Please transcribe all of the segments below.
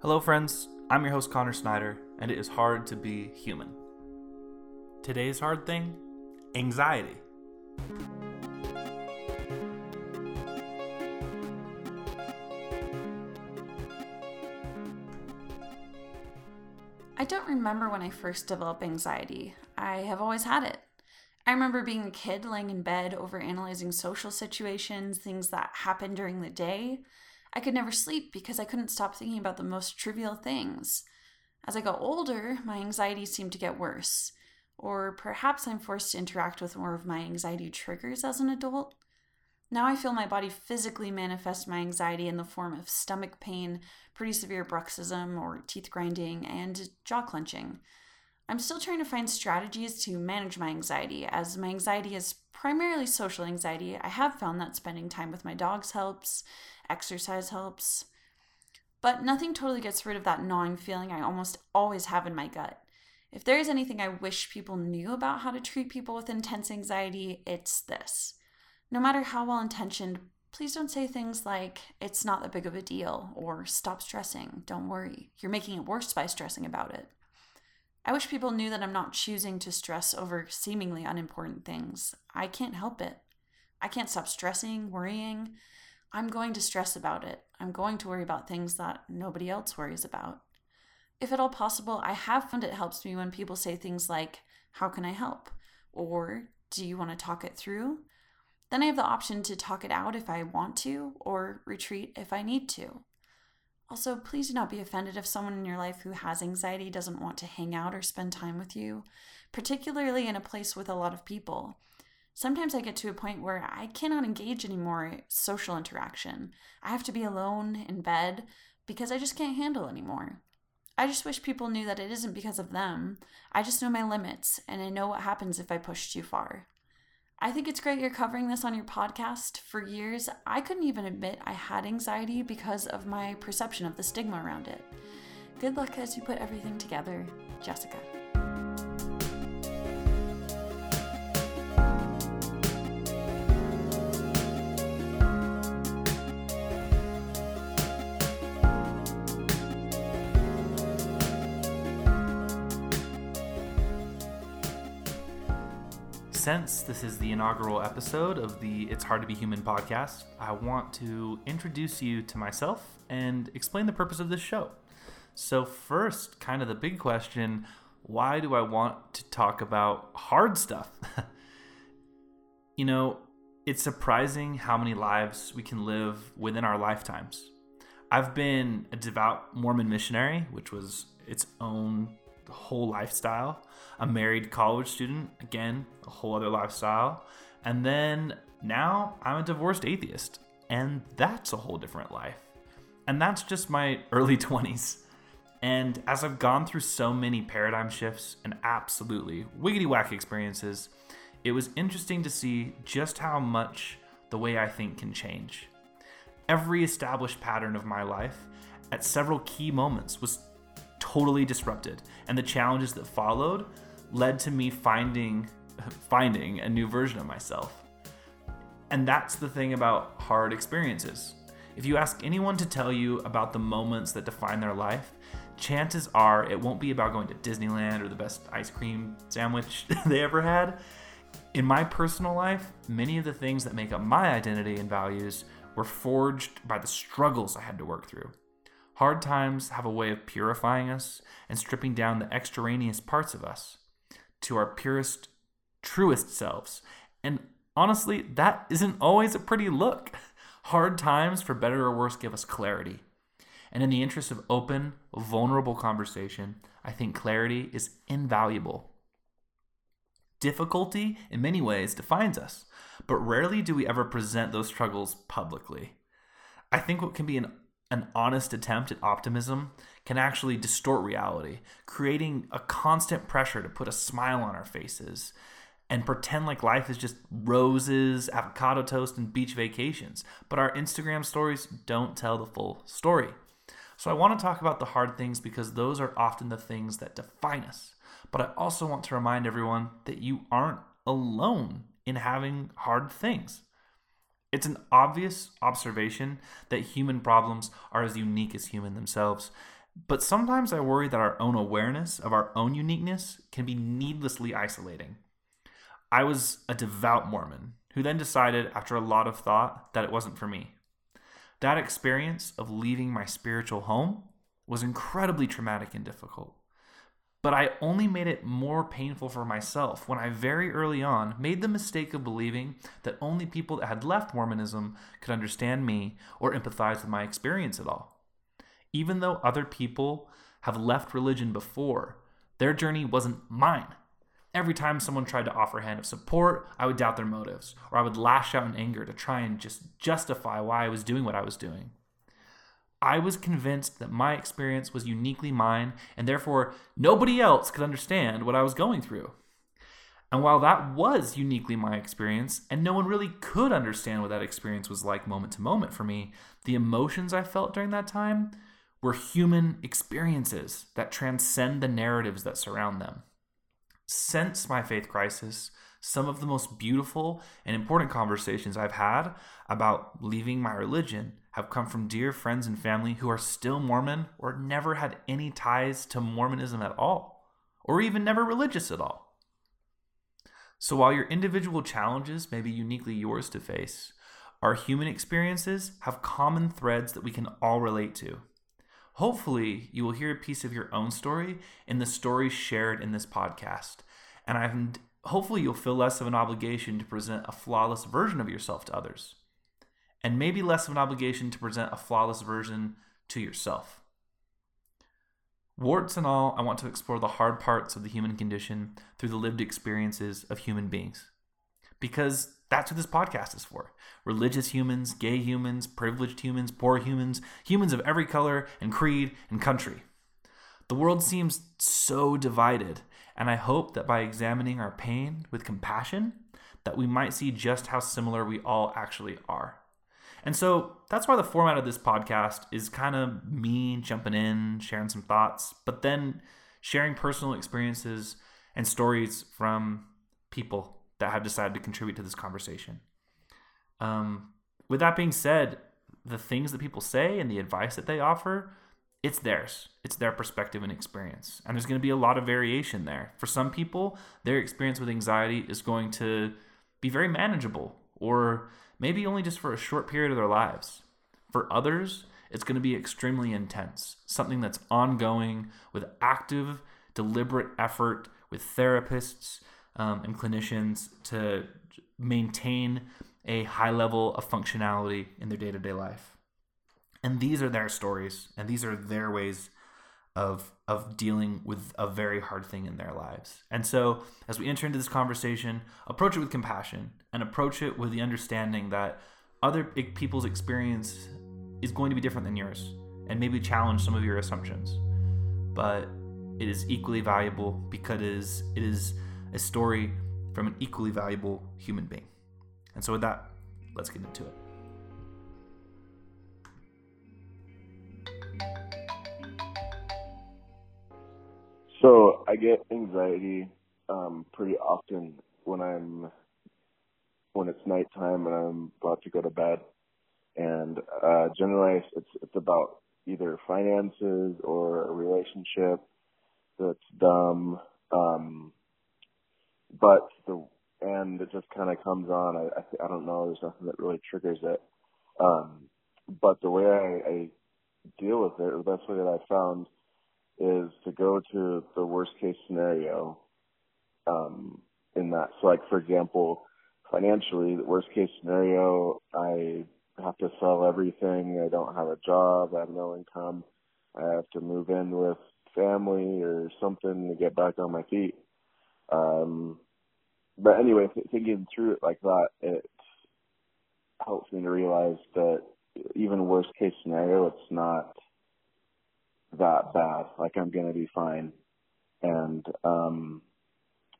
Hello, friends. I'm your host, Connor Snyder, and it is hard to be human. Today's hard thing anxiety. I don't remember when I first developed anxiety. I have always had it. I remember being a kid laying in bed over analyzing social situations, things that happened during the day. I could never sleep because I couldn't stop thinking about the most trivial things. As I got older, my anxiety seemed to get worse. Or perhaps I'm forced to interact with more of my anxiety triggers as an adult. Now I feel my body physically manifest my anxiety in the form of stomach pain, pretty severe bruxism or teeth grinding, and jaw clenching. I'm still trying to find strategies to manage my anxiety, as my anxiety is primarily social anxiety. I have found that spending time with my dogs helps, exercise helps, but nothing totally gets rid of that gnawing feeling I almost always have in my gut. If there is anything I wish people knew about how to treat people with intense anxiety, it's this. No matter how well intentioned, please don't say things like, it's not that big of a deal, or stop stressing, don't worry. You're making it worse by stressing about it. I wish people knew that I'm not choosing to stress over seemingly unimportant things. I can't help it. I can't stop stressing, worrying. I'm going to stress about it. I'm going to worry about things that nobody else worries about. If at all possible, I have found it helps me when people say things like, How can I help? Or, Do you want to talk it through? Then I have the option to talk it out if I want to, or retreat if I need to. Also, please do not be offended if someone in your life who has anxiety doesn't want to hang out or spend time with you, particularly in a place with a lot of people. Sometimes I get to a point where I cannot engage anymore social interaction. I have to be alone in bed because I just can't handle anymore. I just wish people knew that it isn't because of them. I just know my limits and I know what happens if I push too far. I think it's great you're covering this on your podcast. For years, I couldn't even admit I had anxiety because of my perception of the stigma around it. Good luck as you put everything together, Jessica. Since this is the inaugural episode of the It's Hard to Be Human podcast, I want to introduce you to myself and explain the purpose of this show. So, first, kind of the big question why do I want to talk about hard stuff? you know, it's surprising how many lives we can live within our lifetimes. I've been a devout Mormon missionary, which was its own whole lifestyle. A married college student, again, a whole other lifestyle. And then now I'm a divorced atheist, and that's a whole different life. And that's just my early 20s. And as I've gone through so many paradigm shifts and absolutely wiggity whack experiences, it was interesting to see just how much the way I think can change. Every established pattern of my life at several key moments was totally disrupted, and the challenges that followed led to me finding finding a new version of myself. And that's the thing about hard experiences. If you ask anyone to tell you about the moments that define their life, chances are it won't be about going to Disneyland or the best ice cream sandwich they ever had. In my personal life, many of the things that make up my identity and values were forged by the struggles I had to work through. Hard times have a way of purifying us and stripping down the extraneous parts of us to our purest, truest selves. And honestly, that isn't always a pretty look. Hard times, for better or worse, give us clarity. And in the interest of open, vulnerable conversation, I think clarity is invaluable. Difficulty, in many ways, defines us, but rarely do we ever present those struggles publicly. I think what can be an an honest attempt at optimism can actually distort reality, creating a constant pressure to put a smile on our faces and pretend like life is just roses, avocado toast, and beach vacations. But our Instagram stories don't tell the full story. So I want to talk about the hard things because those are often the things that define us. But I also want to remind everyone that you aren't alone in having hard things. It's an obvious observation that human problems are as unique as human themselves. But sometimes I worry that our own awareness of our own uniqueness can be needlessly isolating. I was a devout Mormon who then decided, after a lot of thought, that it wasn't for me. That experience of leaving my spiritual home was incredibly traumatic and difficult. But I only made it more painful for myself when I very early on made the mistake of believing that only people that had left Mormonism could understand me or empathize with my experience at all. Even though other people have left religion before, their journey wasn't mine. Every time someone tried to offer a hand of support, I would doubt their motives, or I would lash out in anger to try and just justify why I was doing what I was doing. I was convinced that my experience was uniquely mine, and therefore nobody else could understand what I was going through. And while that was uniquely my experience, and no one really could understand what that experience was like moment to moment for me, the emotions I felt during that time were human experiences that transcend the narratives that surround them. Since my faith crisis, some of the most beautiful and important conversations I've had about leaving my religion have come from dear friends and family who are still Mormon or never had any ties to Mormonism at all, or even never religious at all. So while your individual challenges may be uniquely yours to face, our human experiences have common threads that we can all relate to. Hopefully, you will hear a piece of your own story in the stories shared in this podcast. And I'm, hopefully, you'll feel less of an obligation to present a flawless version of yourself to others and maybe less of an obligation to present a flawless version to yourself. Warts and all, I want to explore the hard parts of the human condition through the lived experiences of human beings. Because that's what this podcast is for religious humans, gay humans, privileged humans, poor humans, humans of every color and creed and country. The world seems so divided, and I hope that by examining our pain with compassion, that we might see just how similar we all actually are. And so that's why the format of this podcast is kind of me jumping in, sharing some thoughts, but then sharing personal experiences and stories from people that have decided to contribute to this conversation. Um, with that being said, the things that people say and the advice that they offer, it's theirs. It's their perspective and experience. And there's going to be a lot of variation there. For some people, their experience with anxiety is going to be very manageable or maybe only just for a short period of their lives. For others, it's going to be extremely intense, something that's ongoing with active, deliberate effort with therapists um, and clinicians to maintain a high level of functionality in their day to day life. And these are their stories, and these are their ways of of dealing with a very hard thing in their lives. And so, as we enter into this conversation, approach it with compassion and approach it with the understanding that other people's experience is going to be different than yours and maybe challenge some of your assumptions. But it is equally valuable because it is, it is a story from an equally valuable human being. And so, with that, let's get into it. So I get anxiety um, pretty often when I'm when it's nighttime and I'm about to go to bed, and uh, generally it's it's about either finances or a relationship that's dumb. Um, but the and it just kind of comes on. I I, I don't know. There's nothing that really triggers it. Um, but the way I, I deal with it, or the best way that I found is to go to the worst case scenario um, in that. So, like for example, financially, the worst case scenario, I have to sell everything. I don't have a job. I have no income. I have to move in with family or something to get back on my feet. Um, but anyway, thinking through it like that, it helps me to realize that even worst case scenario, it's not that bad. Like I'm gonna be fine, and um,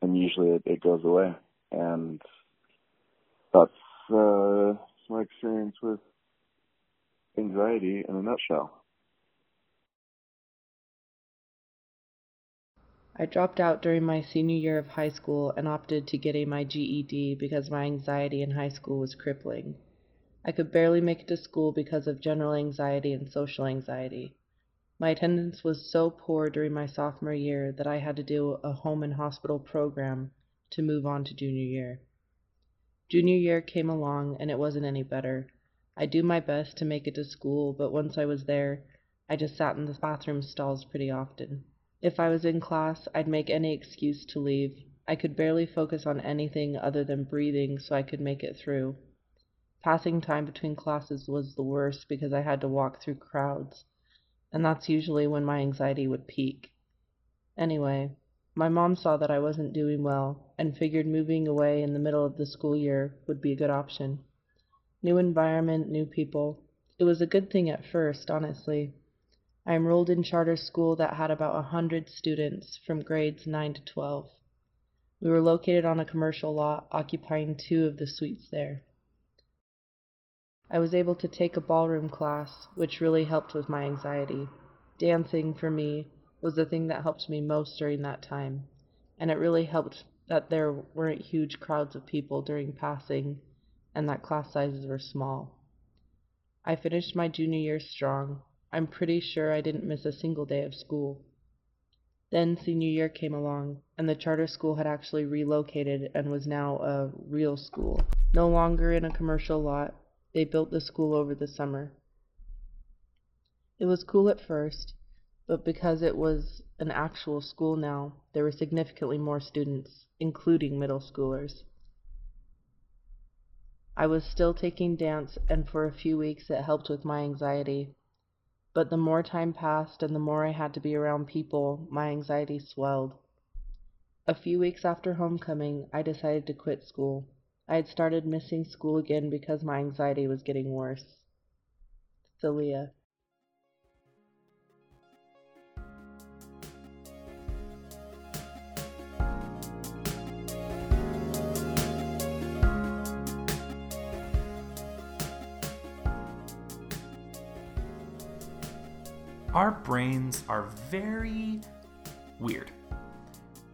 and usually it, it goes away, and that's uh, my experience with anxiety in a nutshell. I dropped out during my senior year of high school and opted to getting my GED because my anxiety in high school was crippling. I could barely make it to school because of general anxiety and social anxiety. My attendance was so poor during my sophomore year that I had to do a home and hospital program to move on to junior year. Junior year came along and it wasn't any better. I do my best to make it to school, but once I was there, I just sat in the bathroom stalls pretty often. If I was in class, I'd make any excuse to leave. I could barely focus on anything other than breathing so I could make it through. Passing time between classes was the worst because I had to walk through crowds and that's usually when my anxiety would peak. Anyway, my mom saw that I wasn't doing well and figured moving away in the middle of the school year would be a good option. New environment, new people. It was a good thing at first, honestly. I enrolled in charter school that had about a hundred students from grades 9 to 12. We were located on a commercial lot occupying two of the suites there. I was able to take a ballroom class, which really helped with my anxiety. Dancing, for me, was the thing that helped me most during that time, and it really helped that there weren't huge crowds of people during passing and that class sizes were small. I finished my junior year strong. I'm pretty sure I didn't miss a single day of school. Then senior year came along, and the charter school had actually relocated and was now a real school. No longer in a commercial lot, they built the school over the summer. It was cool at first, but because it was an actual school now, there were significantly more students, including middle schoolers. I was still taking dance, and for a few weeks it helped with my anxiety. But the more time passed and the more I had to be around people, my anxiety swelled. A few weeks after homecoming, I decided to quit school. I had started missing school again because my anxiety was getting worse. Thalia. Our brains are very weird.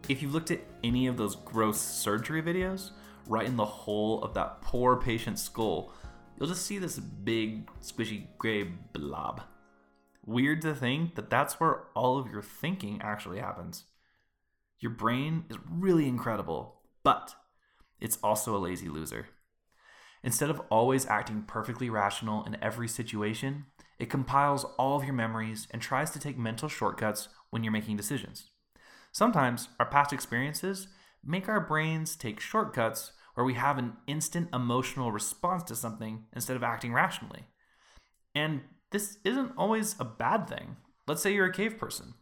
If you've looked at any of those gross surgery videos, right in the hole of that poor patient's skull, you'll just see this big, squishy gray blob. Weird to think that that's where all of your thinking actually happens. Your brain is really incredible, but it's also a lazy loser. Instead of always acting perfectly rational in every situation, it compiles all of your memories and tries to take mental shortcuts when you're making decisions. Sometimes our past experiences make our brains take shortcuts where we have an instant emotional response to something instead of acting rationally. And this isn't always a bad thing. Let's say you're a cave person.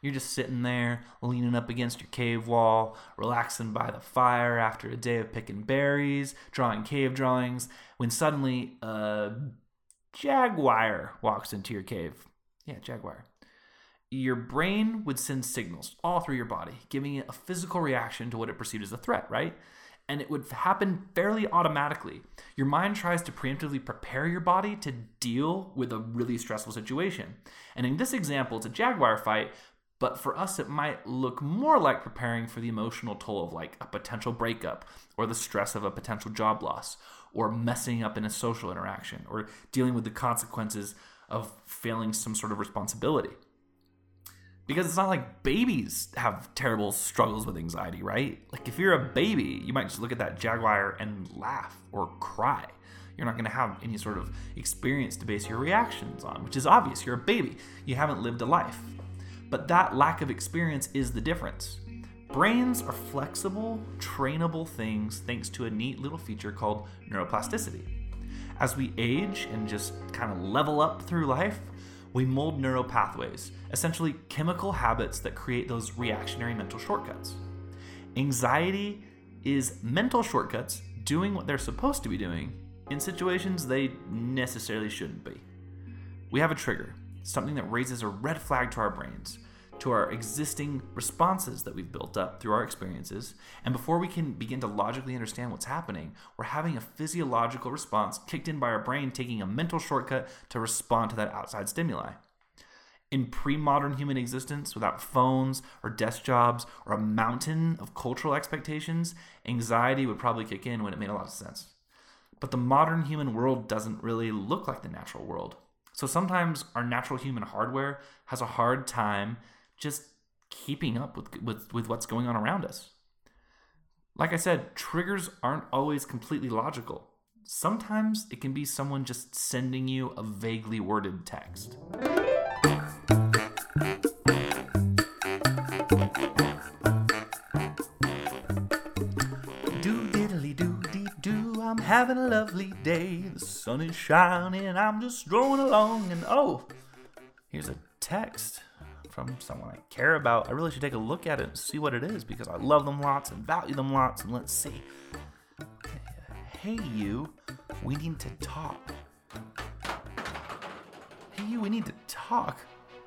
You're just sitting there, leaning up against your cave wall, relaxing by the fire after a day of picking berries, drawing cave drawings, when suddenly a jaguar walks into your cave. Yeah, jaguar your brain would send signals all through your body, giving it a physical reaction to what it perceived as a threat, right? And it would happen fairly automatically. Your mind tries to preemptively prepare your body to deal with a really stressful situation. And in this example, it's a jaguar fight, but for us, it might look more like preparing for the emotional toll of like a potential breakup, or the stress of a potential job loss, or messing up in a social interaction, or dealing with the consequences of failing some sort of responsibility because it's not like babies have terrible struggles with anxiety, right? Like if you're a baby, you might just look at that jaguar and laugh or cry. You're not going to have any sort of experience to base your reactions on, which is obvious. You're a baby. You haven't lived a life. But that lack of experience is the difference. Brains are flexible, trainable things thanks to a neat little feature called neuroplasticity. As we age and just kind of level up through life, we mold neural pathways, essentially chemical habits that create those reactionary mental shortcuts. Anxiety is mental shortcuts doing what they're supposed to be doing in situations they necessarily shouldn't be. We have a trigger, something that raises a red flag to our brains, to our existing responses that we've built up through our experiences. And before we can begin to logically understand what's happening, we're having a physiological response kicked in by our brain taking a mental shortcut to respond to that outside stimuli. In pre modern human existence, without phones or desk jobs or a mountain of cultural expectations, anxiety would probably kick in when it made a lot of sense. But the modern human world doesn't really look like the natural world. So sometimes our natural human hardware has a hard time just keeping up with, with, with what's going on around us. Like I said, triggers aren't always completely logical. Sometimes it can be someone just sending you a vaguely worded text. Do diddly do dee do, I'm having a lovely day. The sun is shining, I'm just strolling along, and oh, here's a text from someone I care about. I really should take a look at it and see what it is because I love them lots and value them lots. And let's see. Hey, you, we need to talk. Hey, you, we need to talk.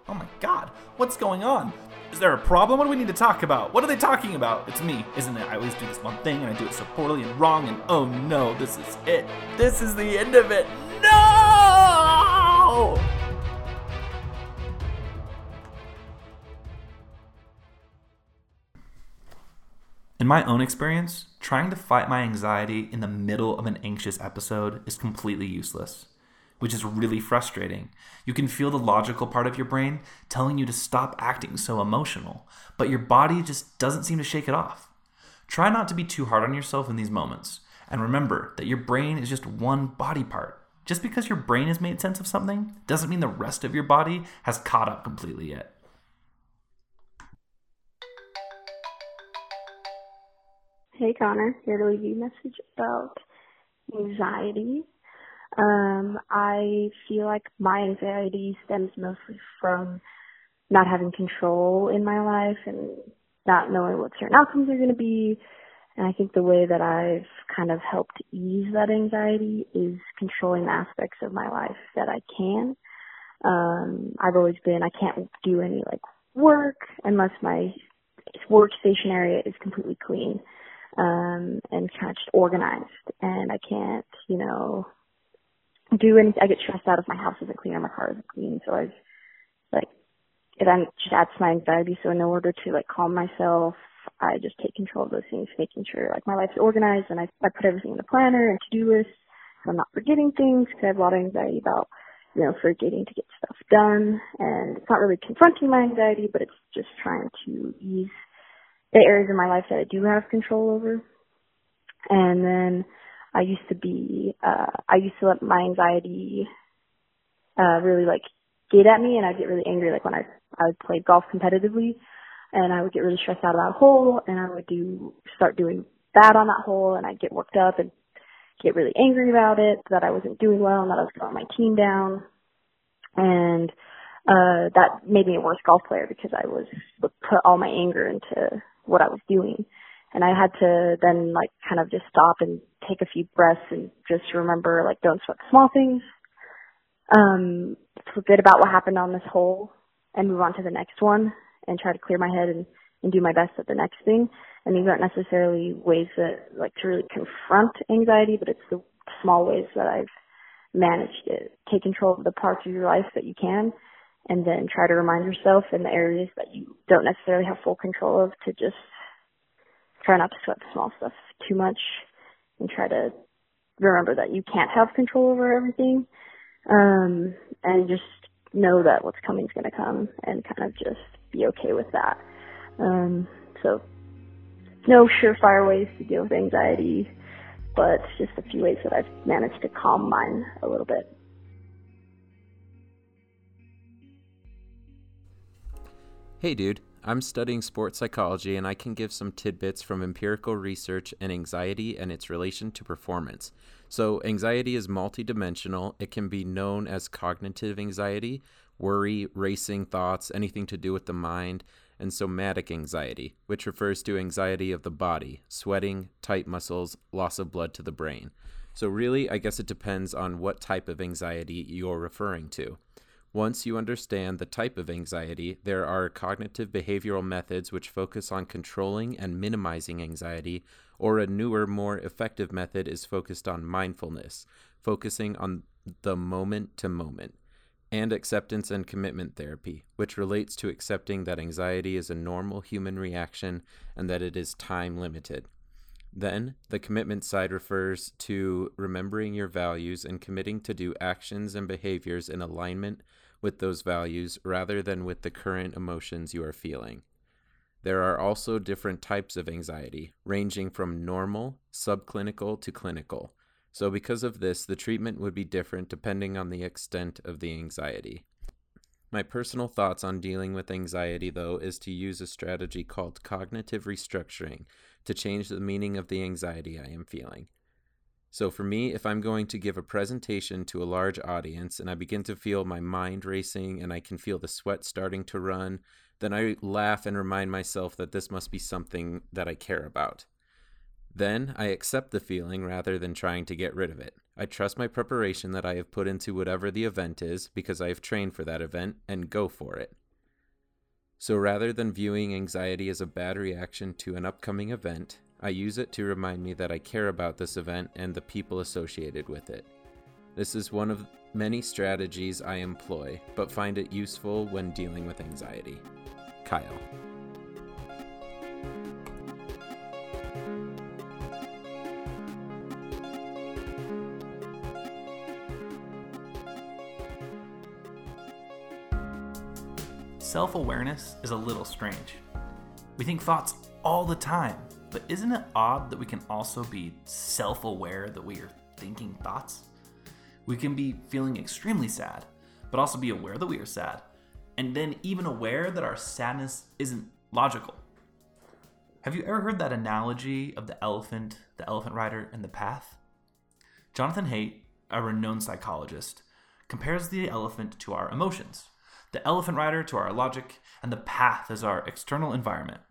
Oh my god, what's going on? Is there a problem? What do we need to talk about? What are they talking about? It's me, isn't it? I always do this one thing and I do it so poorly and wrong, and oh no, this is it. This is the end of it. No! In my own experience, trying to fight my anxiety in the middle of an anxious episode is completely useless, which is really frustrating. You can feel the logical part of your brain telling you to stop acting so emotional, but your body just doesn't seem to shake it off. Try not to be too hard on yourself in these moments, and remember that your brain is just one body part. Just because your brain has made sense of something doesn't mean the rest of your body has caught up completely yet. Hey Connor, here to leave you a message about anxiety. Um, I feel like my anxiety stems mostly from not having control in my life and not knowing what certain outcomes are going to be. And I think the way that I've kind of helped ease that anxiety is controlling aspects of my life that I can. Um, I've always been, I can't do any like work unless my workstation area is completely clean um, and kind of just organized. And I can't, you know, do any. I get stressed out if my house isn't clean or my car isn't clean. So I've like it just adds to my anxiety. So in order to like calm myself, I just take control of those things, making sure like my life's organized and I I put everything in the planner and to do list. So I'm not forgetting things because I have a lot of anxiety about you know forgetting to get stuff done. And it's not really confronting my anxiety, but it's just trying to ease the areas in my life that I do have control over. And then I used to be, uh, I used to let my anxiety, uh, really like get at me and I'd get really angry like when I, I would play golf competitively and I would get really stressed out about a hole and I would do, start doing bad on that hole and I'd get worked up and get really angry about it that I wasn't doing well and that I was throwing my team down. And, uh, that made me a worse golf player because I was put all my anger into what I was doing. And I had to then like kind of just stop and take a few breaths and just remember like don't sweat the small things. Um, forget about what happened on this hole and move on to the next one and try to clear my head and, and do my best at the next thing. And these aren't necessarily ways that like to really confront anxiety, but it's the small ways that I've managed to take control of the parts of your life that you can and then try to remind yourself in the areas that you don't necessarily have full control of to just try not to sweat the small stuff too much and try to remember that you can't have control over everything um and just know that what's coming is going to come and kind of just be okay with that. Um so no surefire ways to deal with anxiety but just a few ways that I've managed to calm mine a little bit Hey dude, I'm studying sports psychology and I can give some tidbits from empirical research and anxiety and its relation to performance. So, anxiety is multidimensional. It can be known as cognitive anxiety, worry, racing thoughts, anything to do with the mind, and somatic anxiety, which refers to anxiety of the body, sweating, tight muscles, loss of blood to the brain. So, really, I guess it depends on what type of anxiety you're referring to. Once you understand the type of anxiety, there are cognitive behavioral methods which focus on controlling and minimizing anxiety, or a newer, more effective method is focused on mindfulness, focusing on the moment to moment, and acceptance and commitment therapy, which relates to accepting that anxiety is a normal human reaction and that it is time limited. Then, the commitment side refers to remembering your values and committing to do actions and behaviors in alignment with those values rather than with the current emotions you are feeling. There are also different types of anxiety, ranging from normal, subclinical, to clinical. So, because of this, the treatment would be different depending on the extent of the anxiety. My personal thoughts on dealing with anxiety, though, is to use a strategy called cognitive restructuring to change the meaning of the anxiety I am feeling. So, for me, if I'm going to give a presentation to a large audience and I begin to feel my mind racing and I can feel the sweat starting to run, then I laugh and remind myself that this must be something that I care about. Then I accept the feeling rather than trying to get rid of it. I trust my preparation that I have put into whatever the event is because I have trained for that event and go for it. So rather than viewing anxiety as a bad reaction to an upcoming event, I use it to remind me that I care about this event and the people associated with it. This is one of many strategies I employ, but find it useful when dealing with anxiety. Kyle. Self awareness is a little strange. We think thoughts all the time, but isn't it odd that we can also be self aware that we are thinking thoughts? We can be feeling extremely sad, but also be aware that we are sad, and then even aware that our sadness isn't logical. Have you ever heard that analogy of the elephant, the elephant rider, and the path? Jonathan Haidt, a renowned psychologist, compares the elephant to our emotions, the elephant rider to our logic, and the path as our external environment.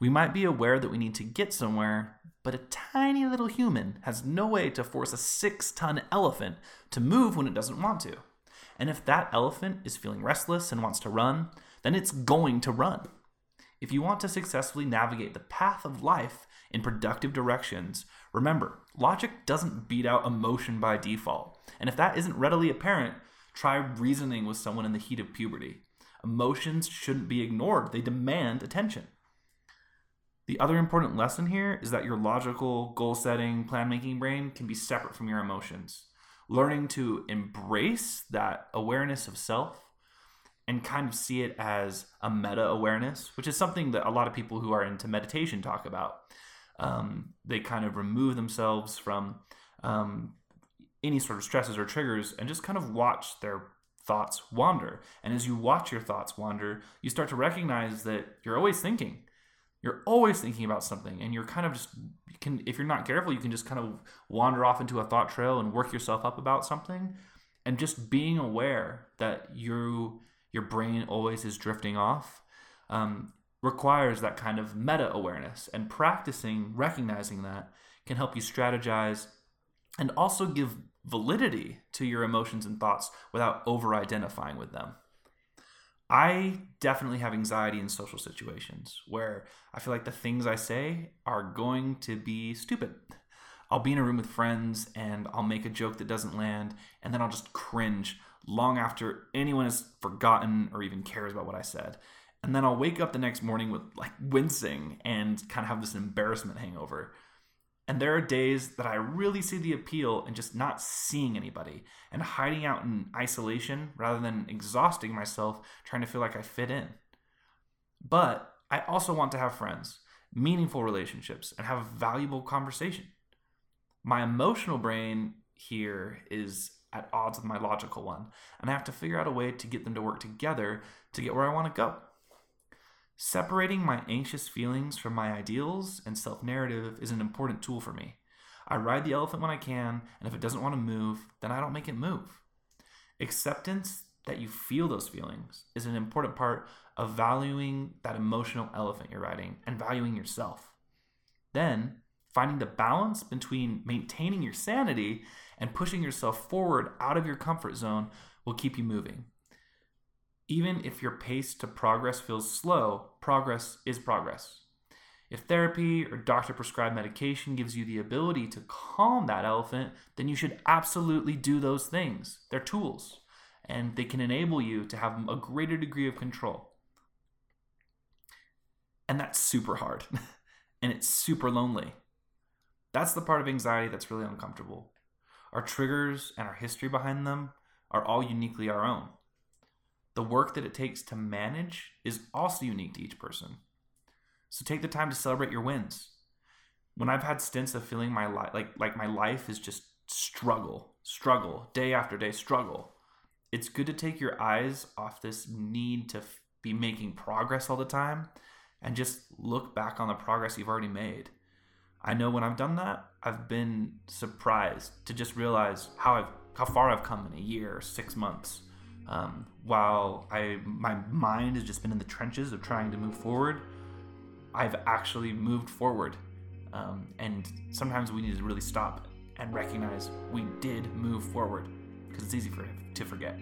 We might be aware that we need to get somewhere, but a tiny little human has no way to force a six ton elephant to move when it doesn't want to. And if that elephant is feeling restless and wants to run, then it's going to run. If you want to successfully navigate the path of life in productive directions, remember, logic doesn't beat out emotion by default. And if that isn't readily apparent, try reasoning with someone in the heat of puberty. Emotions shouldn't be ignored, they demand attention. The other important lesson here is that your logical, goal setting, plan making brain can be separate from your emotions. Learning to embrace that awareness of self and kind of see it as a meta awareness, which is something that a lot of people who are into meditation talk about. Um, they kind of remove themselves from um, any sort of stresses or triggers and just kind of watch their thoughts wander. And as you watch your thoughts wander, you start to recognize that you're always thinking you're always thinking about something and you're kind of just you can if you're not careful you can just kind of wander off into a thought trail and work yourself up about something. And just being aware that you your brain always is drifting off um, requires that kind of meta awareness and practicing recognizing that can help you strategize and also give validity to your emotions and thoughts without over identifying with them I definitely have anxiety in social situations where I feel like the things I say are going to be stupid. I'll be in a room with friends and I'll make a joke that doesn't land, and then I'll just cringe long after anyone has forgotten or even cares about what I said. And then I'll wake up the next morning with like wincing and kind of have this embarrassment hangover. And there are days that I really see the appeal in just not seeing anybody and hiding out in isolation rather than exhausting myself trying to feel like I fit in. But I also want to have friends, meaningful relationships, and have a valuable conversation. My emotional brain here is at odds with my logical one, and I have to figure out a way to get them to work together to get where I want to go. Separating my anxious feelings from my ideals and self narrative is an important tool for me. I ride the elephant when I can, and if it doesn't want to move, then I don't make it move. Acceptance that you feel those feelings is an important part of valuing that emotional elephant you're riding and valuing yourself. Then, finding the balance between maintaining your sanity and pushing yourself forward out of your comfort zone will keep you moving. Even if your pace to progress feels slow, progress is progress. If therapy or doctor prescribed medication gives you the ability to calm that elephant, then you should absolutely do those things. They're tools, and they can enable you to have a greater degree of control. And that's super hard, and it's super lonely. That's the part of anxiety that's really uncomfortable. Our triggers and our history behind them are all uniquely our own. The work that it takes to manage is also unique to each person. So take the time to celebrate your wins. When I've had stints of feeling my life like like my life is just struggle, struggle, day after day struggle. It's good to take your eyes off this need to f- be making progress all the time and just look back on the progress you've already made. I know when I've done that, I've been surprised to just realize how I've how far I've come in a year or six months. Um, while I my mind has just been in the trenches of trying to move forward, I've actually moved forward. Um, and sometimes we need to really stop and recognize we did move forward because it's easy for to forget.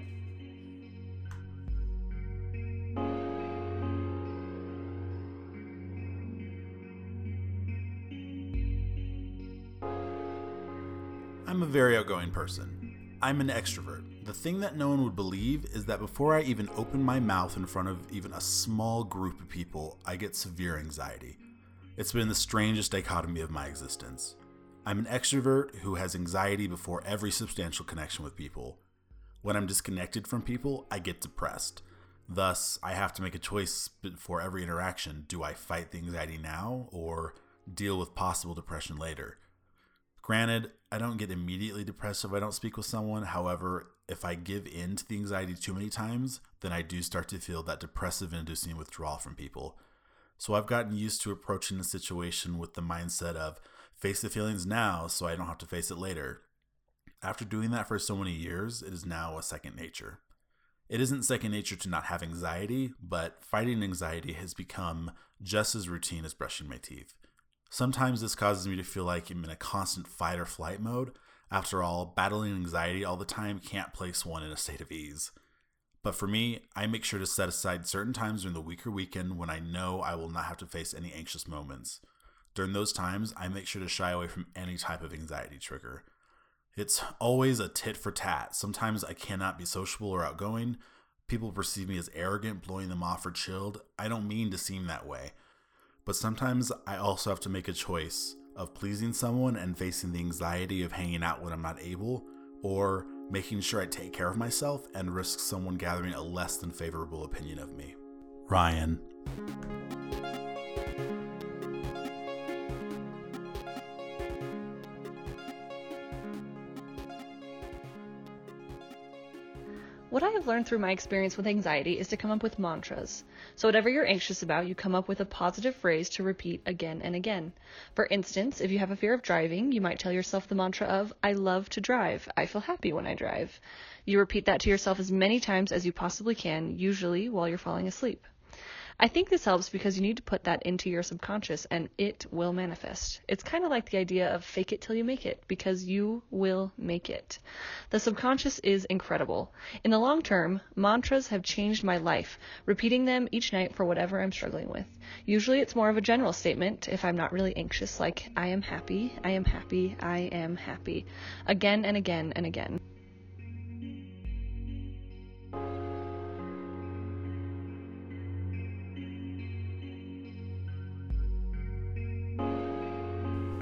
I'm a very outgoing person. I'm an extrovert. The thing that no one would believe is that before I even open my mouth in front of even a small group of people, I get severe anxiety. It's been the strangest dichotomy of my existence. I'm an extrovert who has anxiety before every substantial connection with people. When I'm disconnected from people, I get depressed. Thus, I have to make a choice before every interaction. Do I fight the anxiety now or deal with possible depression later? Granted, I don't get immediately depressed if I don't speak with someone. However, if I give in to the anxiety too many times, then I do start to feel that depressive inducing withdrawal from people. So I've gotten used to approaching the situation with the mindset of face the feelings now so I don't have to face it later. After doing that for so many years, it is now a second nature. It isn't second nature to not have anxiety, but fighting anxiety has become just as routine as brushing my teeth. Sometimes this causes me to feel like I'm in a constant fight or flight mode. After all, battling anxiety all the time can't place one in a state of ease. But for me, I make sure to set aside certain times during the week or weekend when I know I will not have to face any anxious moments. During those times, I make sure to shy away from any type of anxiety trigger. It's always a tit for tat. Sometimes I cannot be sociable or outgoing. People perceive me as arrogant, blowing them off or chilled. I don't mean to seem that way. But sometimes I also have to make a choice of pleasing someone and facing the anxiety of hanging out when I'm not able, or making sure I take care of myself and risk someone gathering a less than favorable opinion of me. Ryan. What I have learned through my experience with anxiety is to come up with mantras. So, whatever you're anxious about, you come up with a positive phrase to repeat again and again. For instance, if you have a fear of driving, you might tell yourself the mantra of, I love to drive. I feel happy when I drive. You repeat that to yourself as many times as you possibly can, usually while you're falling asleep. I think this helps because you need to put that into your subconscious and it will manifest. It's kind of like the idea of fake it till you make it because you will make it. The subconscious is incredible. In the long term, mantras have changed my life, repeating them each night for whatever I'm struggling with. Usually it's more of a general statement if I'm not really anxious, like, I am happy, I am happy, I am happy, again and again and again.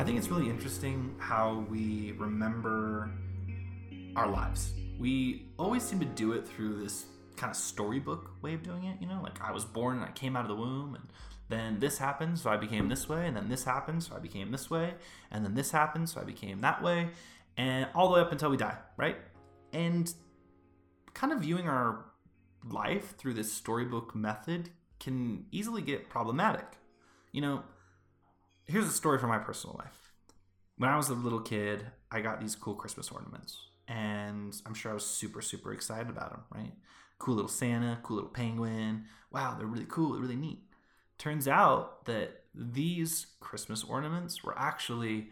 I think it's really interesting how we remember our lives. We always seem to do it through this kind of storybook way of doing it, you know, like I was born and I came out of the womb and then this happened, so I became this way, and then this happened, so I became this way, and then this happened, so I became that way, and all the way up until we die, right? And kind of viewing our life through this storybook method can easily get problematic. You know, here's a story from my personal life. When I was a little kid, I got these cool Christmas ornaments, and I'm sure I was super, super excited about them, right? Cool little Santa, cool little penguin. Wow, they're really cool, they're really neat. Turns out that these Christmas ornaments were actually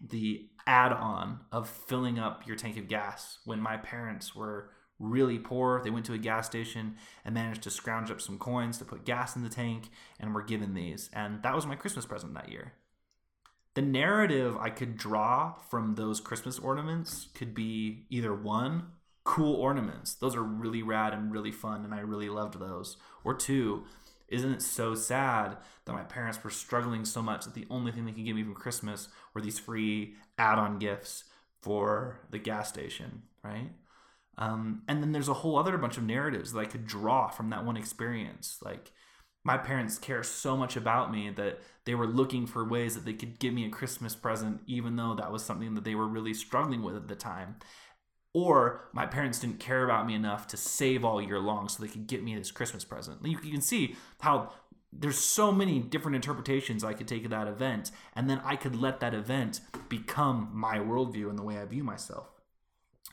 the add on of filling up your tank of gas when my parents were really poor. They went to a gas station and managed to scrounge up some coins to put gas in the tank and were given these. And that was my Christmas present that year. The narrative I could draw from those Christmas ornaments could be either one, cool ornaments. Those are really rad and really fun, and I really loved those. Or two, Isn't it so sad that my parents were struggling so much that the only thing they could give me for Christmas were these free add on gifts for the gas station, right? Um, and then there's a whole other bunch of narratives that I could draw from that one experience. Like, my parents care so much about me that they were looking for ways that they could give me a Christmas present, even though that was something that they were really struggling with at the time. Or my parents didn't care about me enough to save all year long so they could get me this Christmas present. You, can see how there's so many different interpretations I could take of that event, and then I could let that event become my worldview and the way I view myself.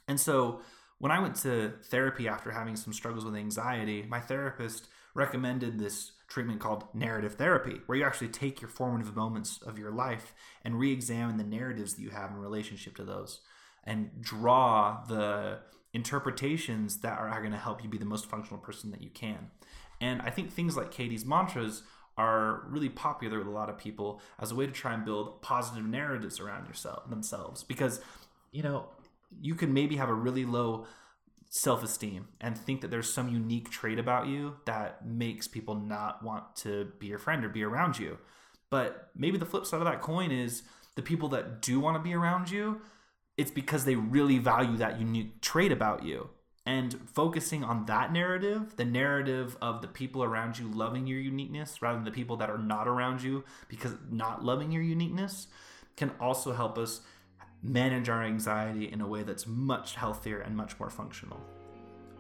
And so when I went to therapy after having some struggles with anxiety, my therapist recommended this treatment called narrative therapy, where you actually take your formative moments of your life and re examine the narratives that you have in relationship to those and draw the interpretations that are going to help you be the most functional person that you can. And I think things like Katie's mantras are really popular with a lot of people as a way to try and build positive narratives around yourself themselves because you know you can maybe have a really low self-esteem and think that there's some unique trait about you that makes people not want to be your friend or be around you but maybe the flip side of that coin is the people that do want to be around you it's because they really value that unique trait about you. And focusing on that narrative, the narrative of the people around you loving your uniqueness rather than the people that are not around you because not loving your uniqueness, can also help us manage our anxiety in a way that's much healthier and much more functional.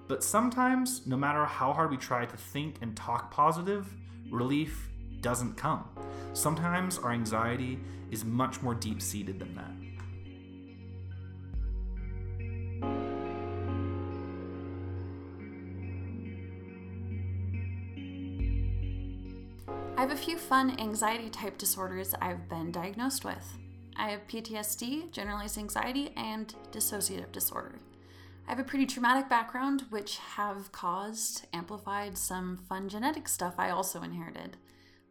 But sometimes, no matter how hard we try to think and talk positive, relief doesn't come. Sometimes our anxiety is much more deep seated than that. I have a few fun anxiety type disorders I've been diagnosed with. I have PTSD, generalized anxiety, and dissociative disorder. I have a pretty traumatic background, which have caused, amplified some fun genetic stuff I also inherited.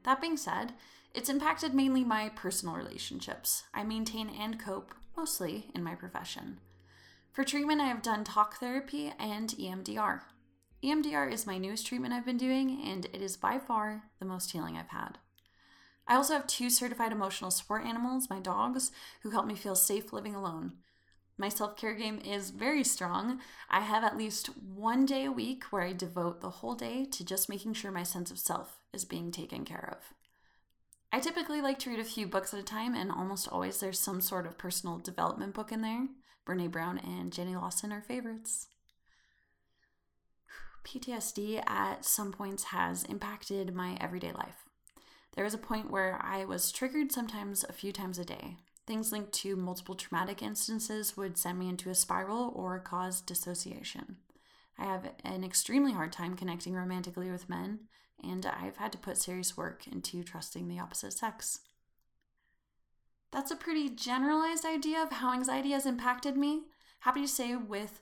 That being said, it's impacted mainly my personal relationships. I maintain and cope, mostly, in my profession. For treatment, I have done talk therapy and EMDR. EMDR is my newest treatment I've been doing, and it is by far the most healing I've had. I also have two certified emotional support animals, my dogs, who help me feel safe living alone. My self care game is very strong. I have at least one day a week where I devote the whole day to just making sure my sense of self is being taken care of. I typically like to read a few books at a time, and almost always there's some sort of personal development book in there. Brene Brown and Jenny Lawson are favorites. PTSD at some points has impacted my everyday life. There was a point where I was triggered sometimes a few times a day. Things linked to multiple traumatic instances would send me into a spiral or cause dissociation. I have an extremely hard time connecting romantically with men, and I've had to put serious work into trusting the opposite sex. That's a pretty generalized idea of how anxiety has impacted me. Happy to say, with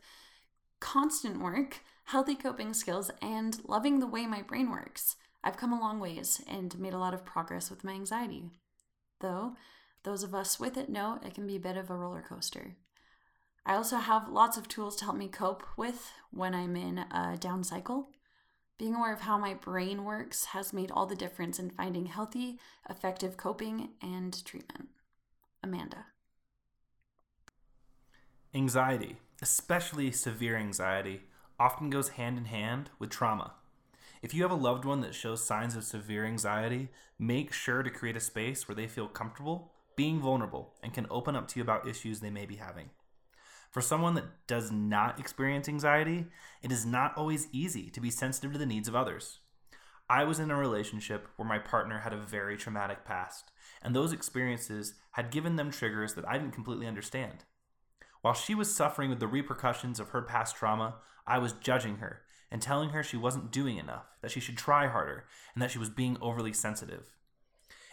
constant work, healthy coping skills, and loving the way my brain works, I've come a long ways and made a lot of progress with my anxiety. Though, those of us with it know it can be a bit of a roller coaster. I also have lots of tools to help me cope with when I'm in a down cycle. Being aware of how my brain works has made all the difference in finding healthy, effective coping and treatment. Amanda. Anxiety, especially severe anxiety, often goes hand in hand with trauma. If you have a loved one that shows signs of severe anxiety, make sure to create a space where they feel comfortable being vulnerable and can open up to you about issues they may be having. For someone that does not experience anxiety, it is not always easy to be sensitive to the needs of others. I was in a relationship where my partner had a very traumatic past, and those experiences had given them triggers that I didn't completely understand. While she was suffering with the repercussions of her past trauma, I was judging her and telling her she wasn't doing enough, that she should try harder, and that she was being overly sensitive.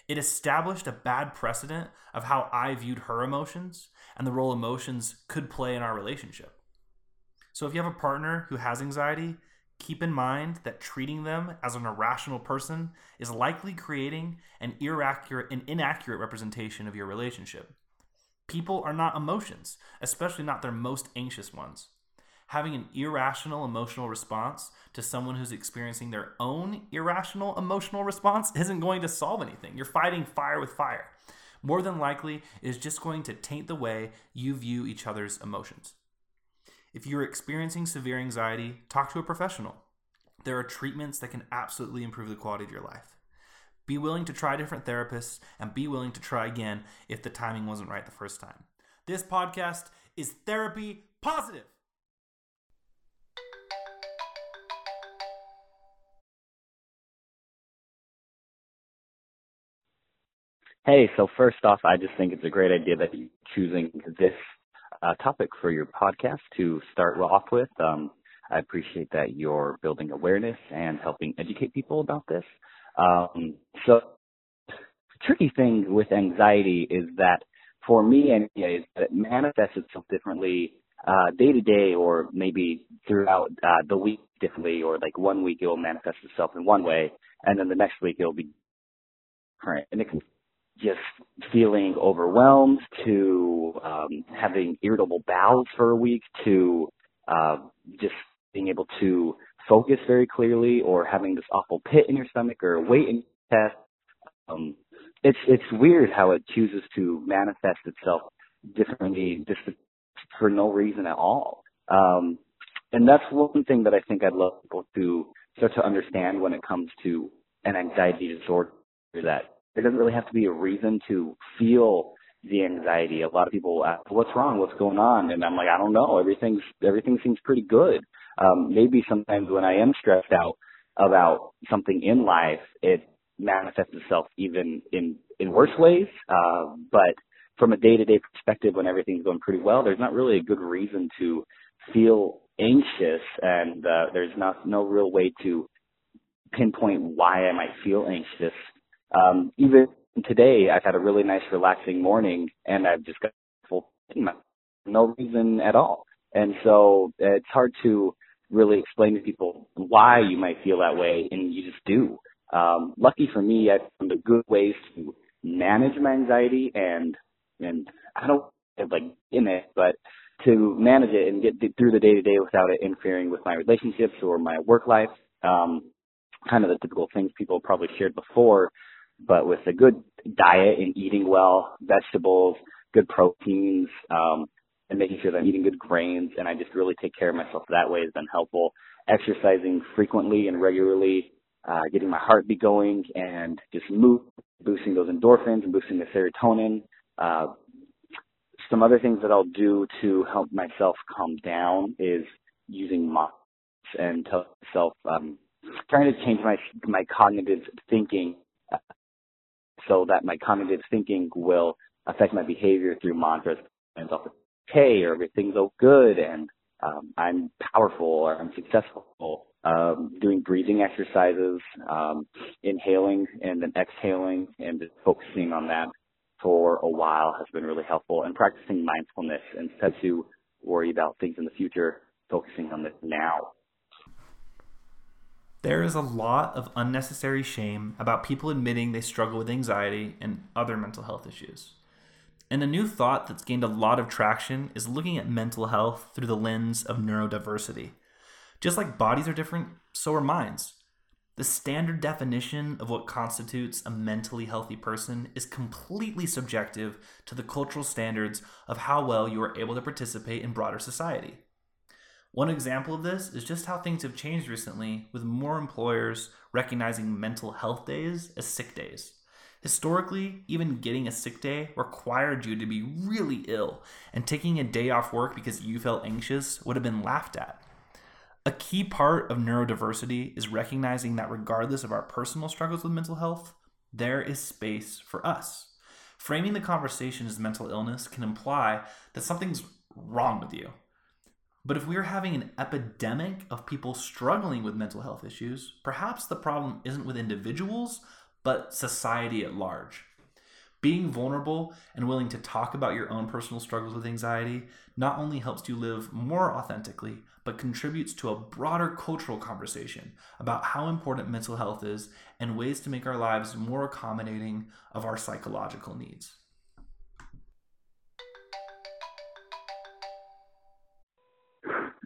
It established a bad precedent of how I viewed her emotions and the role emotions could play in our relationship. So if you have a partner who has anxiety, keep in mind that treating them as an irrational person is likely creating an inaccurate, an inaccurate representation of your relationship. People are not emotions, especially not their most anxious ones. Having an irrational emotional response to someone who's experiencing their own irrational emotional response isn't going to solve anything. You're fighting fire with fire. More than likely, it is just going to taint the way you view each other's emotions. If you're experiencing severe anxiety, talk to a professional. There are treatments that can absolutely improve the quality of your life. Be willing to try different therapists and be willing to try again if the timing wasn't right the first time. This podcast is therapy positive. Hey, so first off, I just think it's a great idea that you're choosing this uh, topic for your podcast to start off with. Um, I appreciate that you're building awareness and helping educate people about this. Um, so, the tricky thing with anxiety is that for me, anyways, it manifests itself differently uh, day to day or maybe throughout uh, the week differently, or like one week it will manifest itself in one way, and then the next week it'll be different. And it can just feeling overwhelmed to um, having irritable bowels for a week to uh, just being able to focus very clearly or having this awful pit in your stomach or weight in your chest. Um, it's it's weird how it chooses to manifest itself differently just for no reason at all. Um, and that's one thing that I think I'd love people to start to understand when it comes to an anxiety disorder that there doesn't really have to be a reason to feel the anxiety. A lot of people ask, "What's wrong? What's going on?" And I'm like, "I don't know. Everything's everything seems pretty good." Um, maybe sometimes when I am stressed out about something in life, it manifests itself even in in worse ways. Uh, but from a day to day perspective, when everything's going pretty well, there's not really a good reason to feel anxious, and uh, there's not no real way to pinpoint why I might feel anxious um, even today, I've had a really nice, relaxing morning, and I've just got full no reason at all. And so it's hard to really explain to people why you might feel that way, and you just do. Um, lucky for me, I found a good ways to manage my anxiety, and and I don't like in it, but to manage it and get through the day to day without it interfering with my relationships or my work life. Um, kind of the typical things people probably shared before but with a good diet and eating well, vegetables, good proteins, um, and making sure that I'm eating good grains, and I just really take care of myself that way has been helpful. Exercising frequently and regularly, uh, getting my heartbeat going, and just move, boosting those endorphins and boosting the serotonin. Uh, some other things that I'll do to help myself calm down is using mantras and tell myself, um, trying to change my my cognitive thinking so that my cognitive thinking will affect my behavior through mantras and stuff. Okay, or everything's all good, and um, I'm powerful, or I'm successful. Um, doing breathing exercises, um, inhaling and then exhaling, and just focusing on that for a while has been really helpful. And practicing mindfulness instead to worry about things in the future, focusing on this now. There is a lot of unnecessary shame about people admitting they struggle with anxiety and other mental health issues. And a new thought that's gained a lot of traction is looking at mental health through the lens of neurodiversity. Just like bodies are different, so are minds. The standard definition of what constitutes a mentally healthy person is completely subjective to the cultural standards of how well you are able to participate in broader society. One example of this is just how things have changed recently, with more employers recognizing mental health days as sick days. Historically, even getting a sick day required you to be really ill, and taking a day off work because you felt anxious would have been laughed at. A key part of neurodiversity is recognizing that regardless of our personal struggles with mental health, there is space for us. Framing the conversation as mental illness can imply that something's wrong with you but if we're having an epidemic of people struggling with mental health issues, perhaps the problem isn't with individuals, but society at large. Being vulnerable and willing to talk about your own personal struggles with anxiety not only helps you live more authentically, but contributes to a broader cultural conversation about how important mental health is and ways to make our lives more accommodating of our psychological needs.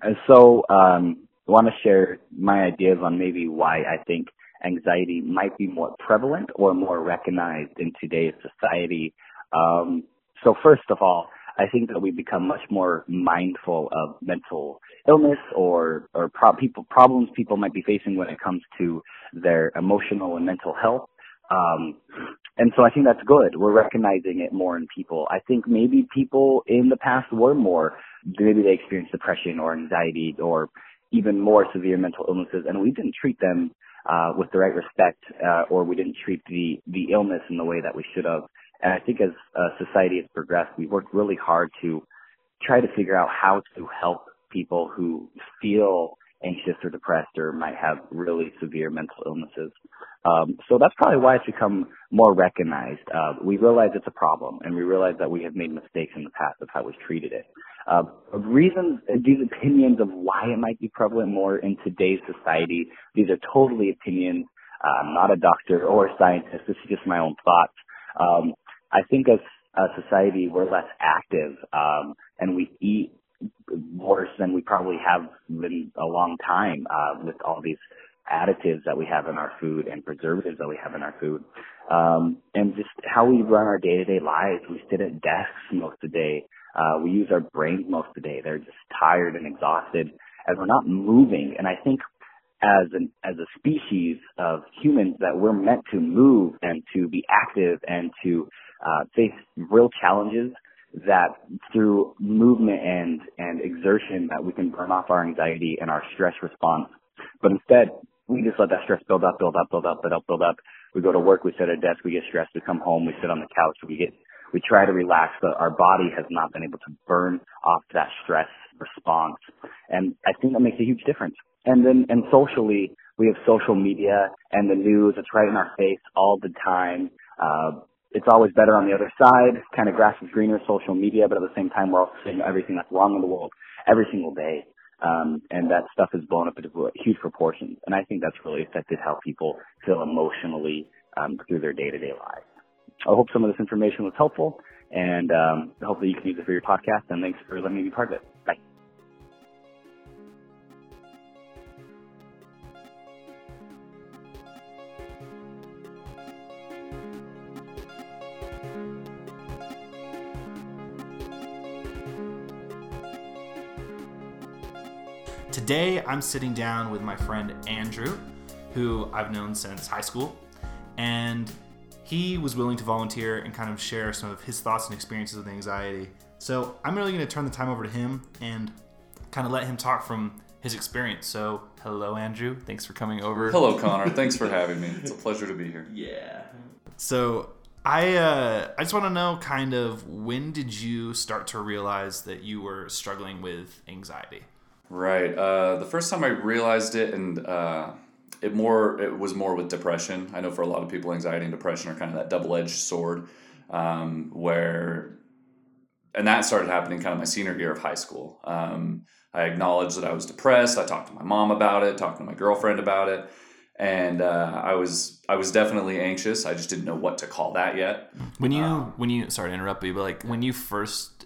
And so, um, I want to share my ideas on maybe why I think anxiety might be more prevalent or more recognized in today's society. Um, so first of all, I think that we become much more mindful of mental illness or or pro- people problems people might be facing when it comes to their emotional and mental health. Um, and so I think that's good. We're recognizing it more in people. I think maybe people in the past were more, maybe they experienced depression or anxiety or even more severe mental illnesses, and we didn't treat them uh, with the right respect, uh, or we didn't treat the the illness in the way that we should have. And I think as uh, society has progressed, we've worked really hard to try to figure out how to help people who feel anxious or depressed or might have really severe mental illnesses. Um, so that's probably why it's become more recognized. Uh, we realize it's a problem, and we realize that we have made mistakes in the past of how we've treated it. Uh, reasons, these opinions of why it might be prevalent more in today's society, these are totally opinions. Uh, I'm not a doctor or a scientist. This is just my own thoughts. Um, I think as a society, we're less active, um, and we eat worse than we probably have been a long time uh, with all these additives that we have in our food and preservatives that we have in our food. Um, and just how we run our day-to-day lives. We sit at desks most of the day. Uh, we use our brains most of the day. They're just tired and exhausted and we're not moving. And I think as an, as a species of humans that we're meant to move and to be active and to, uh, face real challenges that through movement and, and exertion that we can burn off our anxiety and our stress response. But instead, we just let that stress build up, build up, build up, build up, build up. We go to work, we sit at a desk, we get stressed, we come home, we sit on the couch, we get, we try to relax, but our body has not been able to burn off that stress response. And I think that makes a huge difference. And then, and socially, we have social media and the news. It's right in our face all the time. Uh, it's always better on the other side, kind of grass is greener, social media, but at the same time, we're also seeing everything that's wrong in the world every single day. Um, and that stuff is blown up into huge proportions. And I think that's really affected how people feel emotionally um, through their day-to-day lives. I hope some of this information was helpful, and um, hopefully you can use it for your podcast. And thanks for letting me be part of it. Bye. Today, I'm sitting down with my friend Andrew, who I've known since high school, and he was willing to volunteer and kind of share some of his thoughts and experiences with anxiety. So I'm really going to turn the time over to him and kind of let him talk from his experience. So, hello, Andrew. Thanks for coming over. Hello, Connor. Thanks for having me. It's a pleasure to be here. Yeah. So, I uh, I just want to know kind of when did you start to realize that you were struggling with anxiety? Right. Uh, the first time I realized it, and uh, it more it was more with depression. I know for a lot of people, anxiety and depression are kind of that double edged sword, um, where, and that started happening kind of my senior year of high school. Um, I acknowledged that I was depressed. I talked to my mom about it, talked to my girlfriend about it, and uh, I was I was definitely anxious. I just didn't know what to call that yet. When you um, when you sorry to interrupt you, but like when you first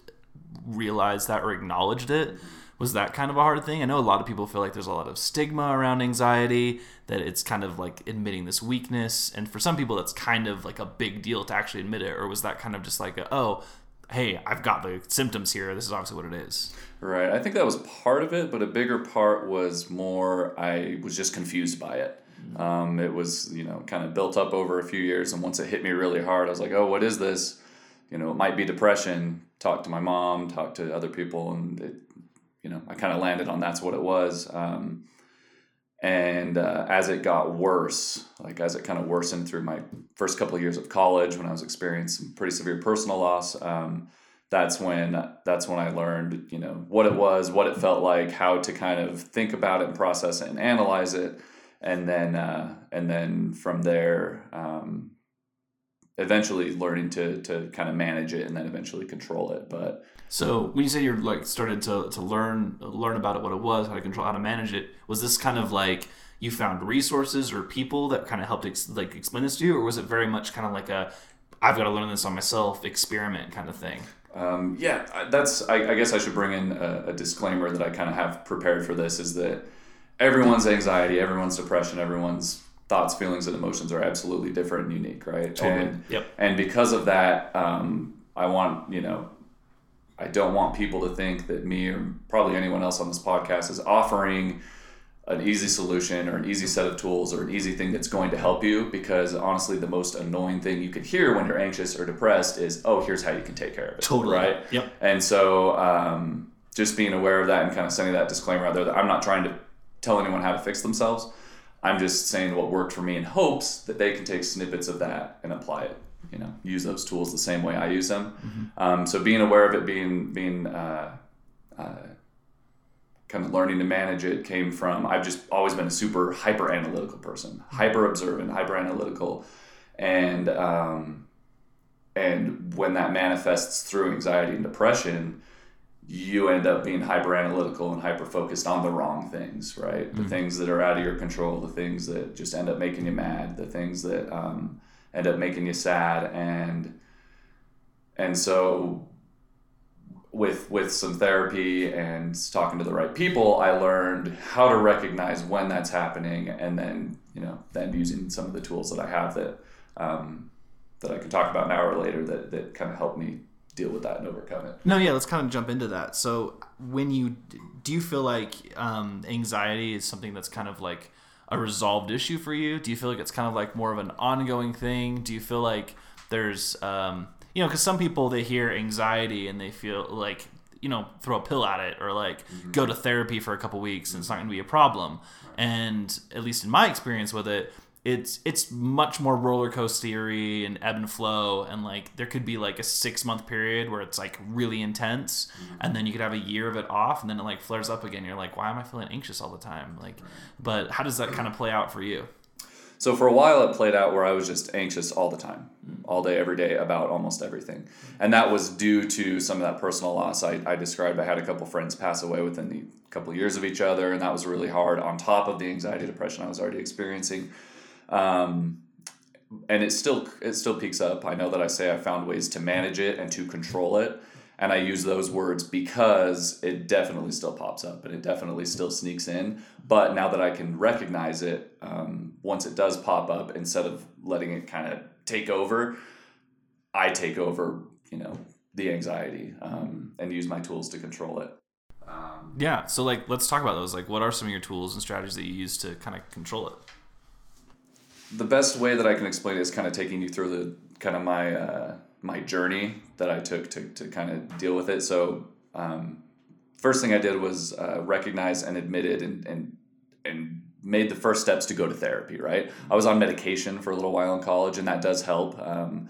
realized that or acknowledged it was that kind of a hard thing? I know a lot of people feel like there's a lot of stigma around anxiety, that it's kind of like admitting this weakness. And for some people, that's kind of like a big deal to actually admit it. Or was that kind of just like, a, oh, hey, I've got the symptoms here. This is obviously what it is. Right. I think that was part of it, but a bigger part was more I was just confused by it. Um, it was, you know, kind of built up over a few years. And once it hit me really hard, I was like, oh, what is this? You know, it might be depression. Talk to my mom, talk to other people, and it you know, I kind of landed on that's what it was. Um, and uh, as it got worse, like as it kind of worsened through my first couple of years of college, when I was experiencing some pretty severe personal loss, um, that's when that's when I learned, you know, what it was, what it felt like, how to kind of think about it and process it and analyze it, and then uh, and then from there, um, eventually learning to to kind of manage it and then eventually control it. But so when you say you're like started to, to learn learn about it, what it was, how to control, how to manage it, was this kind of like you found resources or people that kind of helped ex- like explain this to you, or was it very much kind of like a I've got to learn this on myself experiment kind of thing? Um, yeah, that's. I, I guess I should bring in a, a disclaimer that I kind of have prepared for this is that everyone's anxiety, everyone's depression, everyone's thoughts, feelings, and emotions are absolutely different and unique, right? Totally. And, Yep. And because of that, um, I want you know, I don't want people to think that me or probably anyone else on this podcast is offering an easy solution or an easy set of tools or an easy thing that's going to help you because honestly the most annoying thing you could hear when you're anxious or depressed is oh here's how you can take care of it Totally. right Yep. and so um, just being aware of that and kind of sending that disclaimer out there that i'm not trying to tell anyone how to fix themselves i'm just saying what worked for me in hopes that they can take snippets of that and apply it you know use those tools the same way i use them. Um, so being aware of it being being uh, uh, kind of learning to manage it came from I've just always been a super hyper analytical person, hyper observant, hyper analytical, and um, and when that manifests through anxiety and depression, you end up being hyper analytical and hyper focused on the wrong things, right? The things that are out of your control, the things that just end up making you mad, the things that um, end up making you sad, and and so with with some therapy and talking to the right people, I learned how to recognize when that's happening, and then you know then using some of the tools that I have that um, that I can talk about now or later that that kind of helped me deal with that and overcome it. No, yeah, let's kind of jump into that. So, when you do you feel like um, anxiety is something that's kind of like a resolved issue for you? Do you feel like it's kind of like more of an ongoing thing? Do you feel like there's um, you know, because some people they hear anxiety and they feel like you know throw a pill at it or like go to therapy for a couple weeks and it's not going to be a problem. And at least in my experience with it, it's it's much more roller coastery and ebb and flow and like there could be like a six month period where it's like really intense mm-hmm. and then you could have a year of it off and then it like flares up again. You're like why am i feeling anxious all the time? Like but how does that kind of play out for you? So for a while, it played out where I was just anxious all the time, mm. all day, every day about almost everything, and that was due to some of that personal loss. I, I described. I had a couple friends pass away within the couple years of each other, and that was really hard. On top of the anxiety, depression I was already experiencing, um, and it still it still peaks up. I know that I say I found ways to manage it and to control it. And I use those words because it definitely still pops up and it definitely still sneaks in. But now that I can recognize it, um, once it does pop up, instead of letting it kind of take over, I take over, you know, the anxiety um, and use my tools to control it. Um, yeah so like let's talk about those like what are some of your tools and strategies that you use to kind of control it the best way that I can explain it is kind of taking you through the kind of my uh, my journey that I took to, to kind of deal with it. So um, first thing I did was uh, recognize and admitted and, and and made the first steps to go to therapy. Right, I was on medication for a little while in college, and that does help. Um,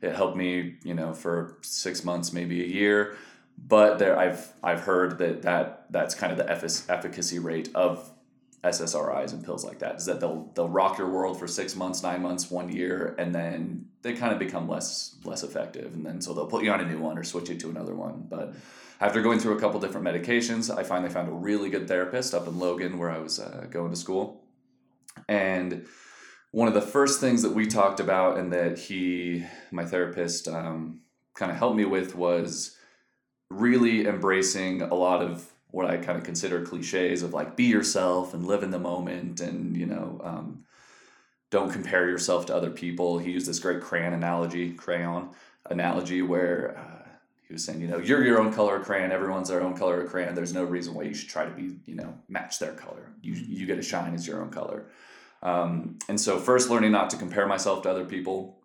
it helped me, you know, for six months, maybe a year. But there, I've I've heard that that that's kind of the efficacy rate of SSRIs and pills like that is that they'll they'll rock your world for six months, nine months, one year, and then they kind of become less less effective, and then so they'll put you on a new one or switch you to another one. But after going through a couple different medications, I finally found a really good therapist up in Logan where I was uh, going to school, and one of the first things that we talked about and that he, my therapist, um, kind of helped me with was really embracing a lot of what I kind of consider cliches of like be yourself and live in the moment and you know um, don't compare yourself to other people. He used this great crayon analogy, crayon analogy where uh, he was saying, you know, you're your own color of crayon. Everyone's their own color of crayon. There's no reason why you should try to be, you know, match their color. You you get to shine as your own color. Um, and so first learning not to compare myself to other people,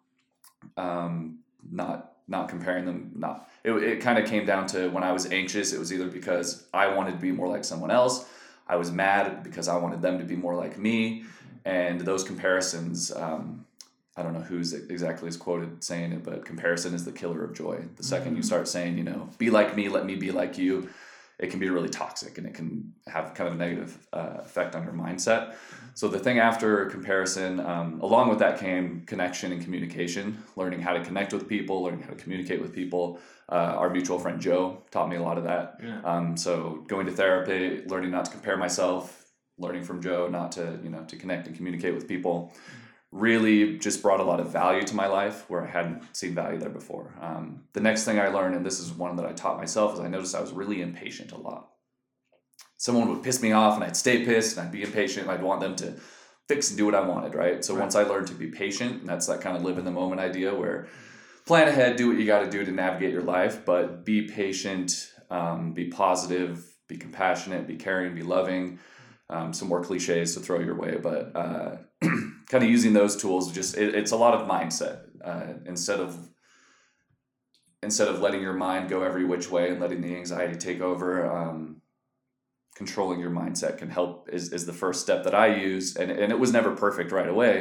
um, not not comparing them, not it, it kind of came down to when I was anxious, it was either because I wanted to be more like someone else, I was mad because I wanted them to be more like me, and those comparisons. Um, I don't know who's exactly is quoted saying it, but comparison is the killer of joy. The 2nd you start saying, you know, be like me, let me be like you, it can be really toxic and it can have kind of a negative uh, effect on your mindset. So the thing after comparison, um, along with that came connection and communication, learning how to connect with people, learning how to communicate with people. Uh, our mutual friend Joe taught me a lot of that. Yeah. Um, so going to therapy, learning not to compare myself, learning from Joe not to you know to connect and communicate with people, really just brought a lot of value to my life where I hadn't seen value there before. Um, the next thing I learned, and this is one that I taught myself, is I noticed I was really impatient a lot. Someone would piss me off and I'd stay pissed and I'd be impatient and I'd want them to fix and do what I wanted, right? So right. once I learned to be patient, and that's that kind of live in the moment idea where plan ahead, do what you got to do to navigate your life, but be patient, um, be positive, be compassionate, be caring, be loving. Um, some more cliches to throw your way, but uh, kind of using those tools, just it, it's a lot of mindset uh, instead of instead of letting your mind go every which way and letting the anxiety take over. Um, controlling your mindset can help is, is the first step that I use, and and it was never perfect right away,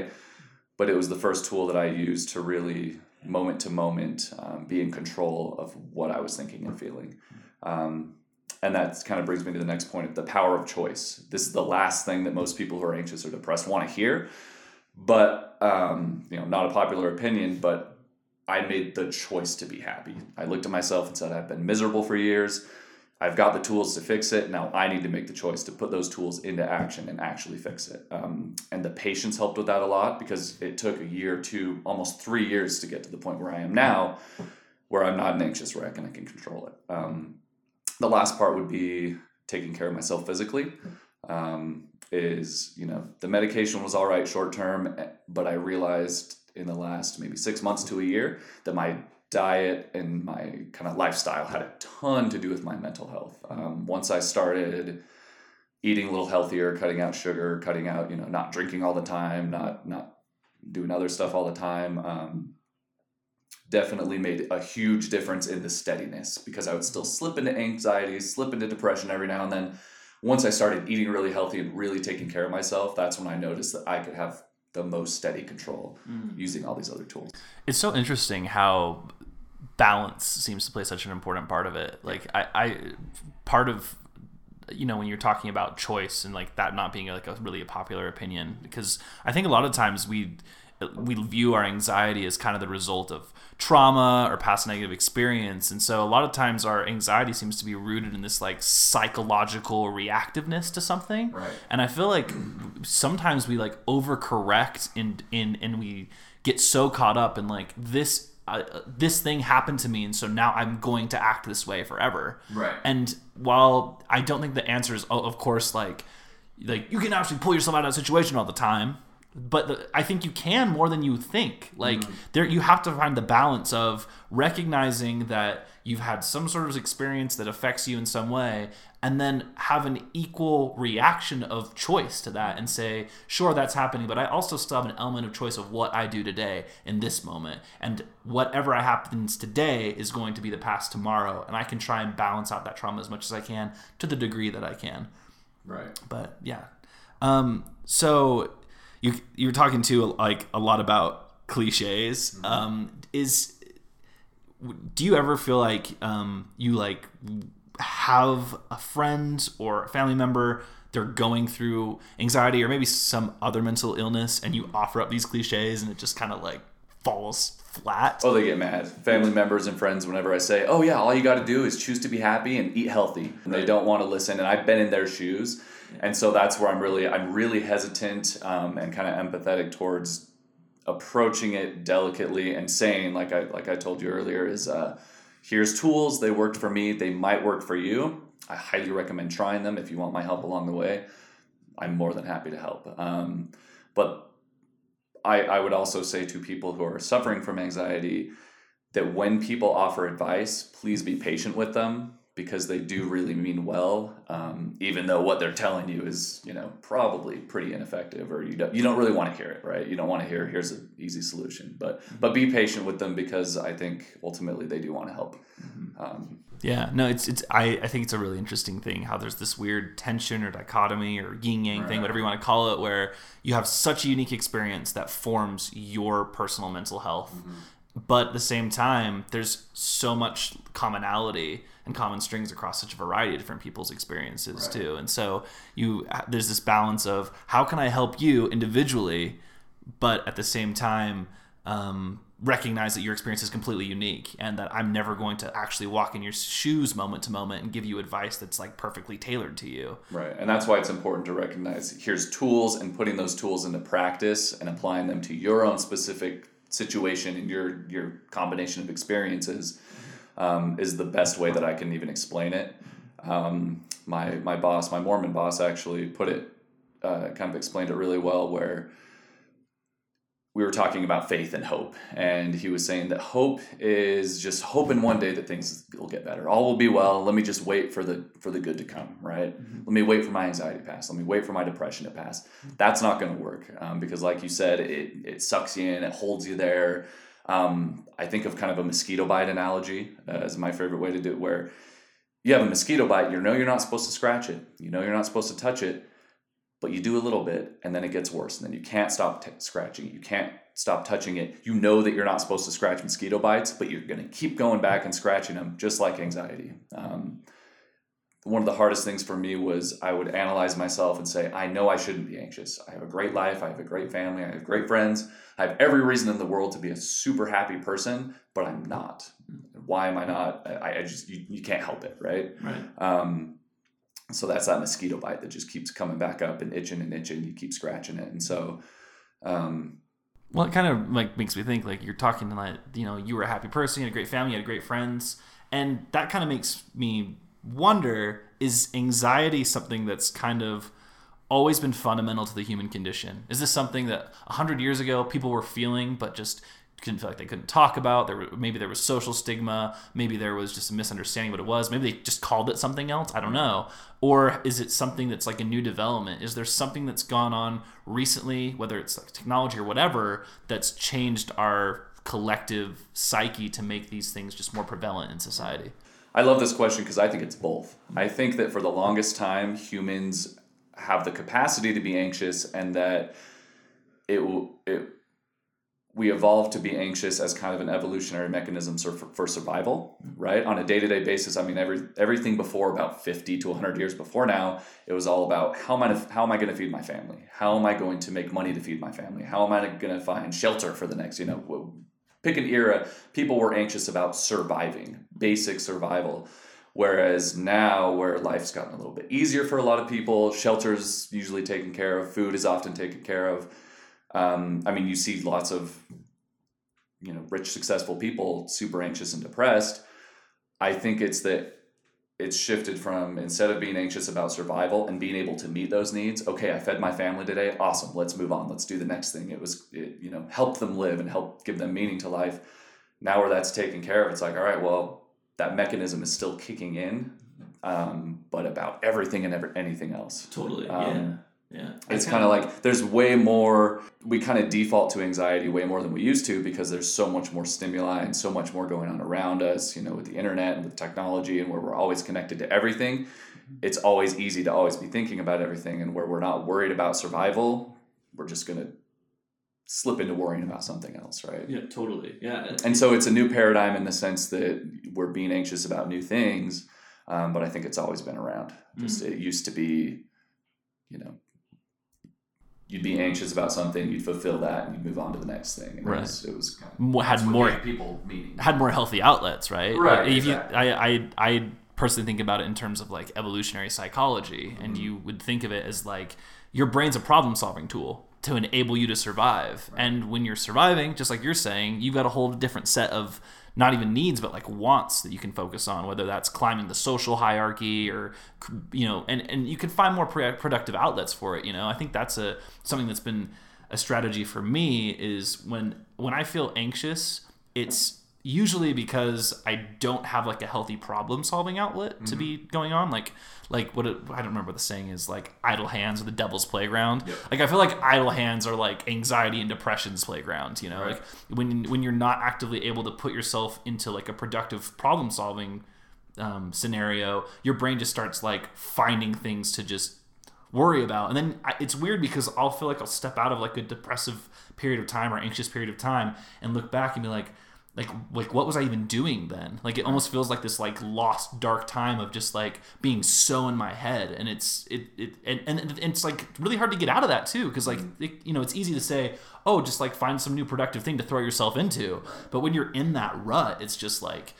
but it was the first tool that I used to really moment to moment um, be in control of what I was thinking and feeling. Um, and that kind of brings me to the next point the power of choice. This is the last thing that most people who are anxious or depressed want to hear. But, um, you know, not a popular opinion, but I made the choice to be happy. I looked at myself and said, I've been miserable for years. I've got the tools to fix it. Now I need to make the choice to put those tools into action and actually fix it. Um, and the patience helped with that a lot because it took a year, two, almost three years to get to the point where I am now, where I'm not an anxious wreck and I can control it. Um, the last part would be taking care of myself physically. Um, is you know the medication was all right short term, but I realized in the last maybe six months to a year that my diet and my kind of lifestyle had a ton to do with my mental health. Um, once I started eating a little healthier, cutting out sugar, cutting out you know not drinking all the time, not not doing other stuff all the time. Um, definitely made a huge difference in the steadiness because I would still slip into anxiety, slip into depression every now and then. Once I started eating really healthy and really taking care of myself, that's when I noticed that I could have the most steady control mm. using all these other tools. It's so interesting how balance seems to play such an important part of it. Like I, I part of you know when you're talking about choice and like that not being like a really a popular opinion because I think a lot of times we we view our anxiety as kind of the result of trauma or past negative experience and so a lot of times our anxiety seems to be rooted in this like psychological reactiveness to something right. and i feel like sometimes we like overcorrect in in and we get so caught up in like this uh, this thing happened to me and so now i'm going to act this way forever. Right. And while i don't think the answer is oh, of course like like you can actually pull yourself out of a situation all the time but the, I think you can more than you think. Like mm. there, you have to find the balance of recognizing that you've had some sort of experience that affects you in some way, and then have an equal reaction of choice to that, and say, sure, that's happening, but I also still have an element of choice of what I do today in this moment, and whatever happens today is going to be the past tomorrow, and I can try and balance out that trauma as much as I can to the degree that I can. Right. But yeah. Um, so you you're talking to like a lot about cliches. Mm-hmm. Um, is do you ever feel like um, you like have a friend or a family member they're going through anxiety or maybe some other mental illness and you offer up these cliches and it just kind of like falls flat oh they get mad family members and friends whenever i say oh yeah all you got to do is choose to be happy and eat healthy and right. they don't want to listen and i've been in their shoes and so that's where I'm really I'm really hesitant um, and kind of empathetic towards approaching it delicately and saying like I like I told you earlier is uh, here's tools. They worked for me. They might work for you. I highly recommend trying them if you want my help along the way. I'm more than happy to help. Um, but I, I would also say to people who are suffering from anxiety that when people offer advice please be patient with them because they do really mean well, um, even though what they're telling you is, you know, probably pretty ineffective, or you don't you don't really want to hear it, right? You don't want to hear here's an easy solution, but but be patient with them because I think ultimately they do want to help. Mm-hmm. Um, yeah, no, it's it's I, I think it's a really interesting thing how there's this weird tension or dichotomy or yin yang right. thing, whatever you want to call it, where you have such a unique experience that forms your personal mental health. Mm-hmm. But at the same time, there's so much commonality and common strings across such a variety of different people's experiences right. too. And so you there's this balance of how can I help you individually, but at the same time, um, recognize that your experience is completely unique and that I'm never going to actually walk in your shoes moment to moment and give you advice that's like perfectly tailored to you. Right. And that's why it's important to recognize here's tools and putting those tools into practice and applying them to your own specific situation and your your combination of experiences um, is the best way that I can even explain it. Um, my my boss, my Mormon boss, actually put it uh, kind of explained it really well where we were talking about faith and hope and he was saying that hope is just hoping one day that things will get better. All will be well. Let me just wait for the for the good to come right? Mm-hmm. let me wait for my anxiety to pass. Let me wait for my depression to pass. That's not going to work um, because like you said it, it sucks you in it holds you there. Um, i think of kind of a mosquito bite analogy uh, as my favorite way to do it where you have a mosquito bite you know you're not supposed to scratch it. You know you're not supposed to touch it but you do a little bit and then it gets worse and then you can't stop t- scratching it. You can't stop touching it. You know that you're not supposed to scratch mosquito bites but you're going to keep going back and scratching them just like anxiety. Um, one of the hardest things for me was i would analyze myself and say i know i shouldn't be anxious. I have a great life. I have a great family. I have great friends. I have every reason in the world to be a super happy person but i'm not. Why am i not? I, I just you, you can't help it right? Right. Um, so that's that mosquito bite that just keeps coming back up and itching and itching. You keep scratching it, and so. Um, well, it kind of like makes me think like you're talking to like you know you were a happy person, you had a great family, you had great friends, and that kind of makes me wonder: is anxiety something that's kind of always been fundamental to the human condition? Is this something that hundred years ago people were feeling, but just couldn't feel like they couldn't talk about. There were, maybe there was social stigma. Maybe there was just a misunderstanding what it was. Maybe they just called it something else. I don't mm-hmm. know. Or is it something that's like a new development? Is there something that's gone on recently, whether it's like technology or whatever, that's changed our collective psyche to make these things just more prevalent in society? I love this question because I think it's both. Mm-hmm. I think that for the longest time, humans have the capacity to be anxious, and that it will it we evolved to be anxious as kind of an evolutionary mechanism for, for survival, mm-hmm. right? On a day to day basis, I mean, every everything before about fifty to one hundred years before now, it was all about how am I how am I going to feed my family? How am I going to make money to feed my family? How am I going to find shelter for the next? You know, pick an era. People were anxious about surviving, basic survival. Whereas now, where life's gotten a little bit easier for a lot of people, shelter's usually taken care of, food is often taken care of um, I mean, you see lots of you know rich, successful people super anxious and depressed. I think it's that it's shifted from instead of being anxious about survival and being able to meet those needs okay i fed my family today awesome let's move on let's do the next thing. It was it, you know help them live and help give them meaning to life. Now where that's taken care of it's like all right well that mechanism is still kicking in um, but about everything and ever, anything else. Totally um, yeah yeah. It's kind of like there's way more, we kind of default to anxiety way more than we used to because there's so much more stimuli and so much more going on around us, you know, with the internet and with technology and where we're always connected to everything. Mm-hmm. It's always easy to always be thinking about everything. And where we're not worried about survival, we're just going to slip into worrying about something else, right? Yeah, totally. Yeah. And so it's a new paradigm in the sense that we're being anxious about new things. Um, but I think it's always been around. Just mm-hmm. it used to be, you know, you'd be anxious about something, you'd fulfill that, and you'd move on to the next thing. And right. It was, it was kind of, had more people meeting. had more healthy outlets, right? Right. Like, exactly. you, I, I, I personally think about it in terms of like evolutionary psychology, mm-hmm. and you would think of it as like your brain's a problem solving tool to enable you to survive. Right. And when you're surviving, just like you're saying, you've got a whole different set of not even needs but like wants that you can focus on whether that's climbing the social hierarchy or you know and and you can find more productive outlets for it you know? I think that's a something that's been a strategy for me is when when i feel anxious it's usually because I don't have like a healthy problem solving outlet mm-hmm. to be going on. Like, like what it, I don't remember what the saying is like idle hands are the devil's playground. Yep. Like I feel like idle hands are like anxiety and depression's playground. You know, right. like when when you're not actively able to put yourself into like a productive problem solving um, scenario, your brain just starts like finding things to just worry about. And then I, it's weird because I'll feel like I'll step out of like a depressive period of time or anxious period of time and look back and be like like like what was I even doing then? Like it almost feels like this like lost dark time of just like being so in my head, and it's it it and, and it's like really hard to get out of that too, because like mm-hmm. it, you know it's easy to say oh just like find some new productive thing to throw yourself into, but when you're in that rut, it's just like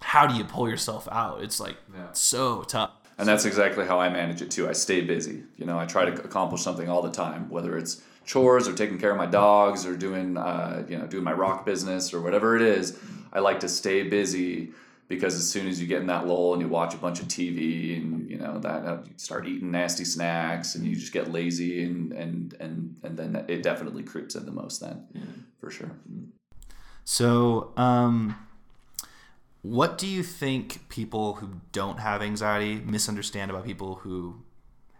how do you pull yourself out? It's like so tough. And that's exactly how I manage it too. I stay busy. You know, I try to accomplish something all the time, whether it's chores or taking care of my dogs or doing, uh, you know, doing my rock business or whatever it is. I like to stay busy because as soon as you get in that lull and you watch a bunch of TV and you know that uh, you start eating nasty snacks and you just get lazy and and and and then it definitely creeps in the most then, for sure. So, um, what do you think people who don't have anxiety misunderstand about people who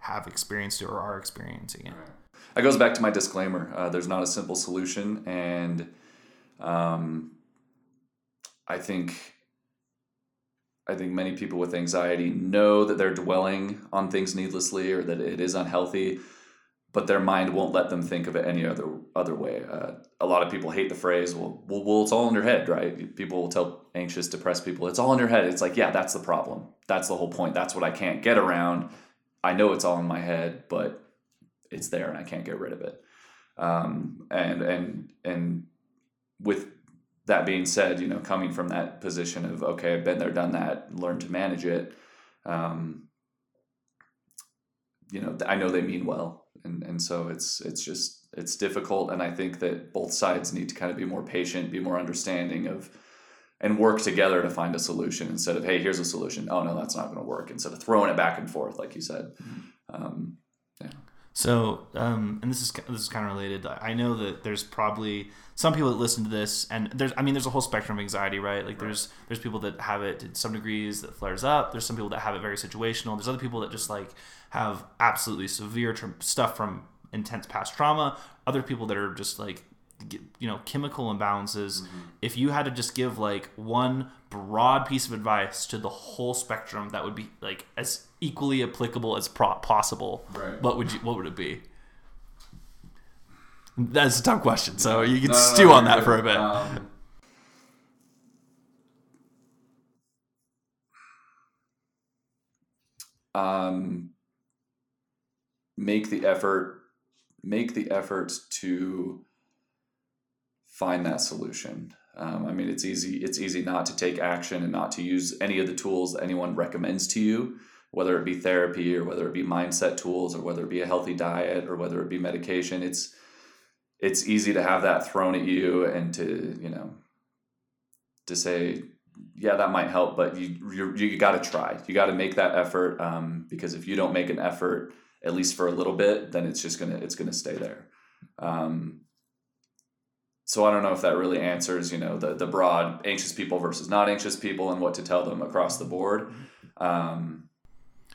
have experienced it or are experiencing it? That goes back to my disclaimer. Uh, there's not a simple solution, and um, I think I think many people with anxiety know that they're dwelling on things needlessly or that it is unhealthy, but their mind won't let them think of it any other other way. Uh, a lot of people hate the phrase, "Well, well, well, it's all in your head," right? People will tell anxious, depressed people, "It's all in your head." It's like, yeah, that's the problem. That's the whole point. That's what I can't get around. I know it's all in my head, but it's there and I can't get rid of it. Um, and and and with that being said, you know, coming from that position of okay, I've been there, done that, learned to manage it. Um, you know, I know they mean well, and and so it's it's just it's difficult, and I think that both sides need to kind of be more patient, be more understanding of. And work together to find a solution instead of hey, here's a solution. Oh no, that's not going to work. Instead of throwing it back and forth, like you said. Um, yeah. So, um, and this is this is kind of related. I know that there's probably some people that listen to this, and there's I mean there's a whole spectrum of anxiety, right? Like there's there's people that have it to some degrees that flares up. There's some people that have it very situational. There's other people that just like have absolutely severe tra- stuff from intense past trauma. Other people that are just like you know chemical imbalances. If you had to just give like one broad piece of advice to the whole spectrum, that would be like as equally applicable as pro- possible. Right. What would you? What would it be? That's a tough question. So you can No, no, no, stew on that for a bit. Um, um, make the effort make the effort to find that solution um, i mean it's easy it's easy not to take action and not to use any of the tools anyone recommends to you whether it be therapy or whether it be mindset tools or whether it be a healthy diet or whether it be medication it's it's easy to have that thrown at you and to you know to say yeah that might help but you you, you got to try. You got to make that effort um, because if you don't make an effort at least for a little bit then it's just gonna it's gonna stay there. Um, so i don't know if that really answers you know the the broad anxious people versus not anxious people and what to tell them across the board. Um,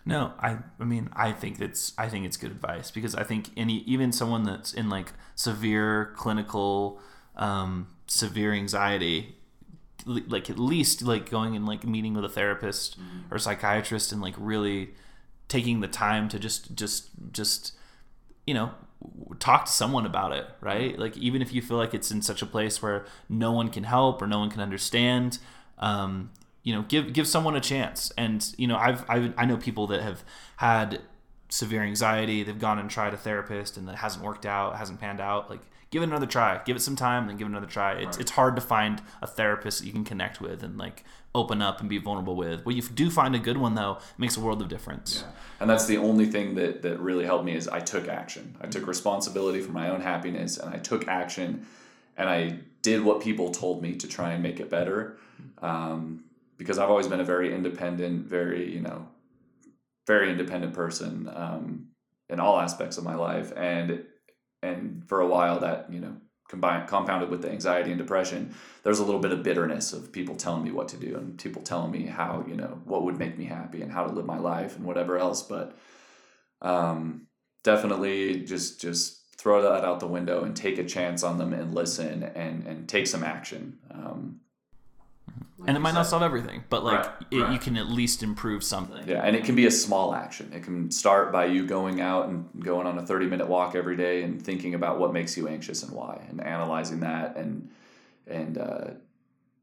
No, I I mean I think it's I think it's good advice because I think any even someone that's in like severe clinical um, severe anxiety like at least like going and like meeting with a therapist or psychiatrist and like really taking the time to just just just you know talk to someone about it right? Like even if you feel like it's in such a place where no one can help or no one can understand um, you know give give someone a chance. And you know I've, I've i know people that have had severe anxiety they've gone and tried a therapist and it hasn't worked out hasn't panned out like give it another try. Give it some time and then give it another try. It's, it's hard to find a therapist that you can connect with and like open up and be vulnerable with. When you do find a good one though it makes a world of difference. And that's the only thing that that really helped me is I took action. I took responsibility for my own happiness and I took action and I did what people told me to try and make it better. Um, because I've always been a very independent, very you know, very independent person um, in all aspects of my life, and and for a while that you know combined compounded with the anxiety and depression there's a little bit of bitterness of people telling me what to do and people telling me how you know what would make me happy and how to live my life and whatever else. But um, definitely just just throw that out the window and take a chance on them and listen and and take some action. Um, and it might not solve everything but like Right, it, you can at least improve something Yeah, and it can be a small action. It can start by you going out and going on a 30 minute walk every day and thinking about what makes you anxious and why and analyzing that and and uh,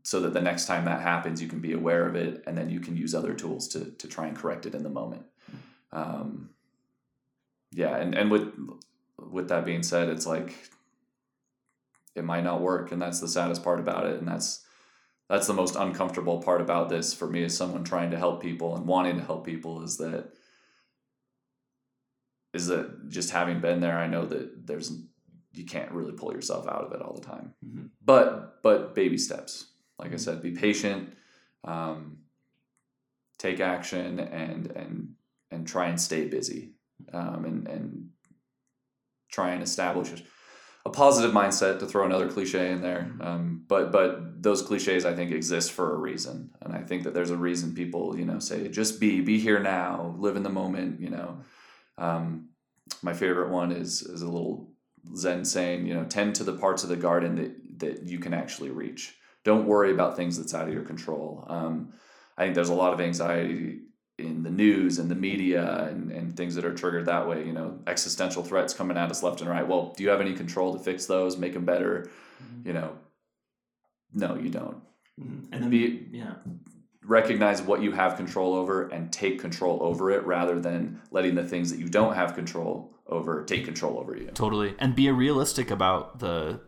so that the next time that happens, you can be aware of it, and then you can use other tools to to try and correct it in the moment. Um, yeah, and and with with that being said, it's like it might not work, and that's the saddest part about it, and that's that's the most uncomfortable part about this for me as someone trying to help people and wanting to help people is that is that just having been there, I know that there's you can't really pull yourself out of it all the time. Mm-hmm. But but baby steps. Like I said, be patient, um, take action, and and and try and stay busy, um, and and try and establish a positive mindset. To throw another cliche in there, um, but but those cliches I think exist for a reason, and I think that there's a reason people you know say just be be here now, live in the moment. You know, um, my favorite one is is a little Zen saying, you know, tend to the parts of the garden that that you can actually reach. Don't worry about things that's out of your control. Um, I think there's a lot of anxiety in the news and the media and, and things that are triggered that way. You know, existential threats coming at us left and right. Well, do you have any control to fix those, make them better? Mm-hmm. You know, no, you don't. Mm-hmm. And then Be, yeah. recognize what you have control over and take control over it rather than letting the things that you don't have control over take control over you. Totally. And be realistic about the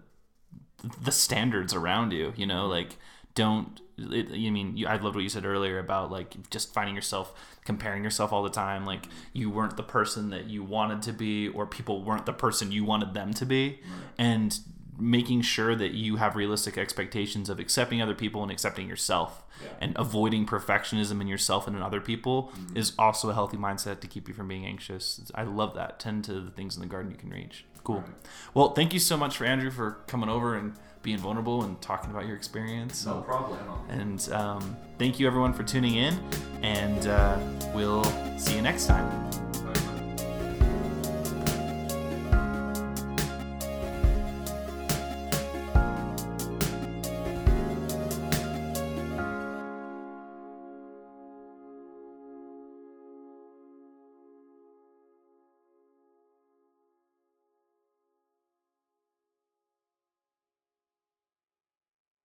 the standards around you, you know, like don't it, I mean, you, I loved what you said earlier about like just finding yourself comparing yourself all the time. Like you weren't the person that you wanted to be, or people weren't the person you wanted them to be, and making sure that you have realistic expectations of accepting other people and accepting yourself, and avoiding perfectionism in yourself and in other people mm-hmm. is also a healthy mindset to keep you from being anxious. I love that. Tend to the things in the garden you can reach. Cool. Well, thank you so much for Andrew for coming over and being vulnerable and talking about your experience. No problem. And um, thank you everyone for tuning in, and uh, we'll see you next time.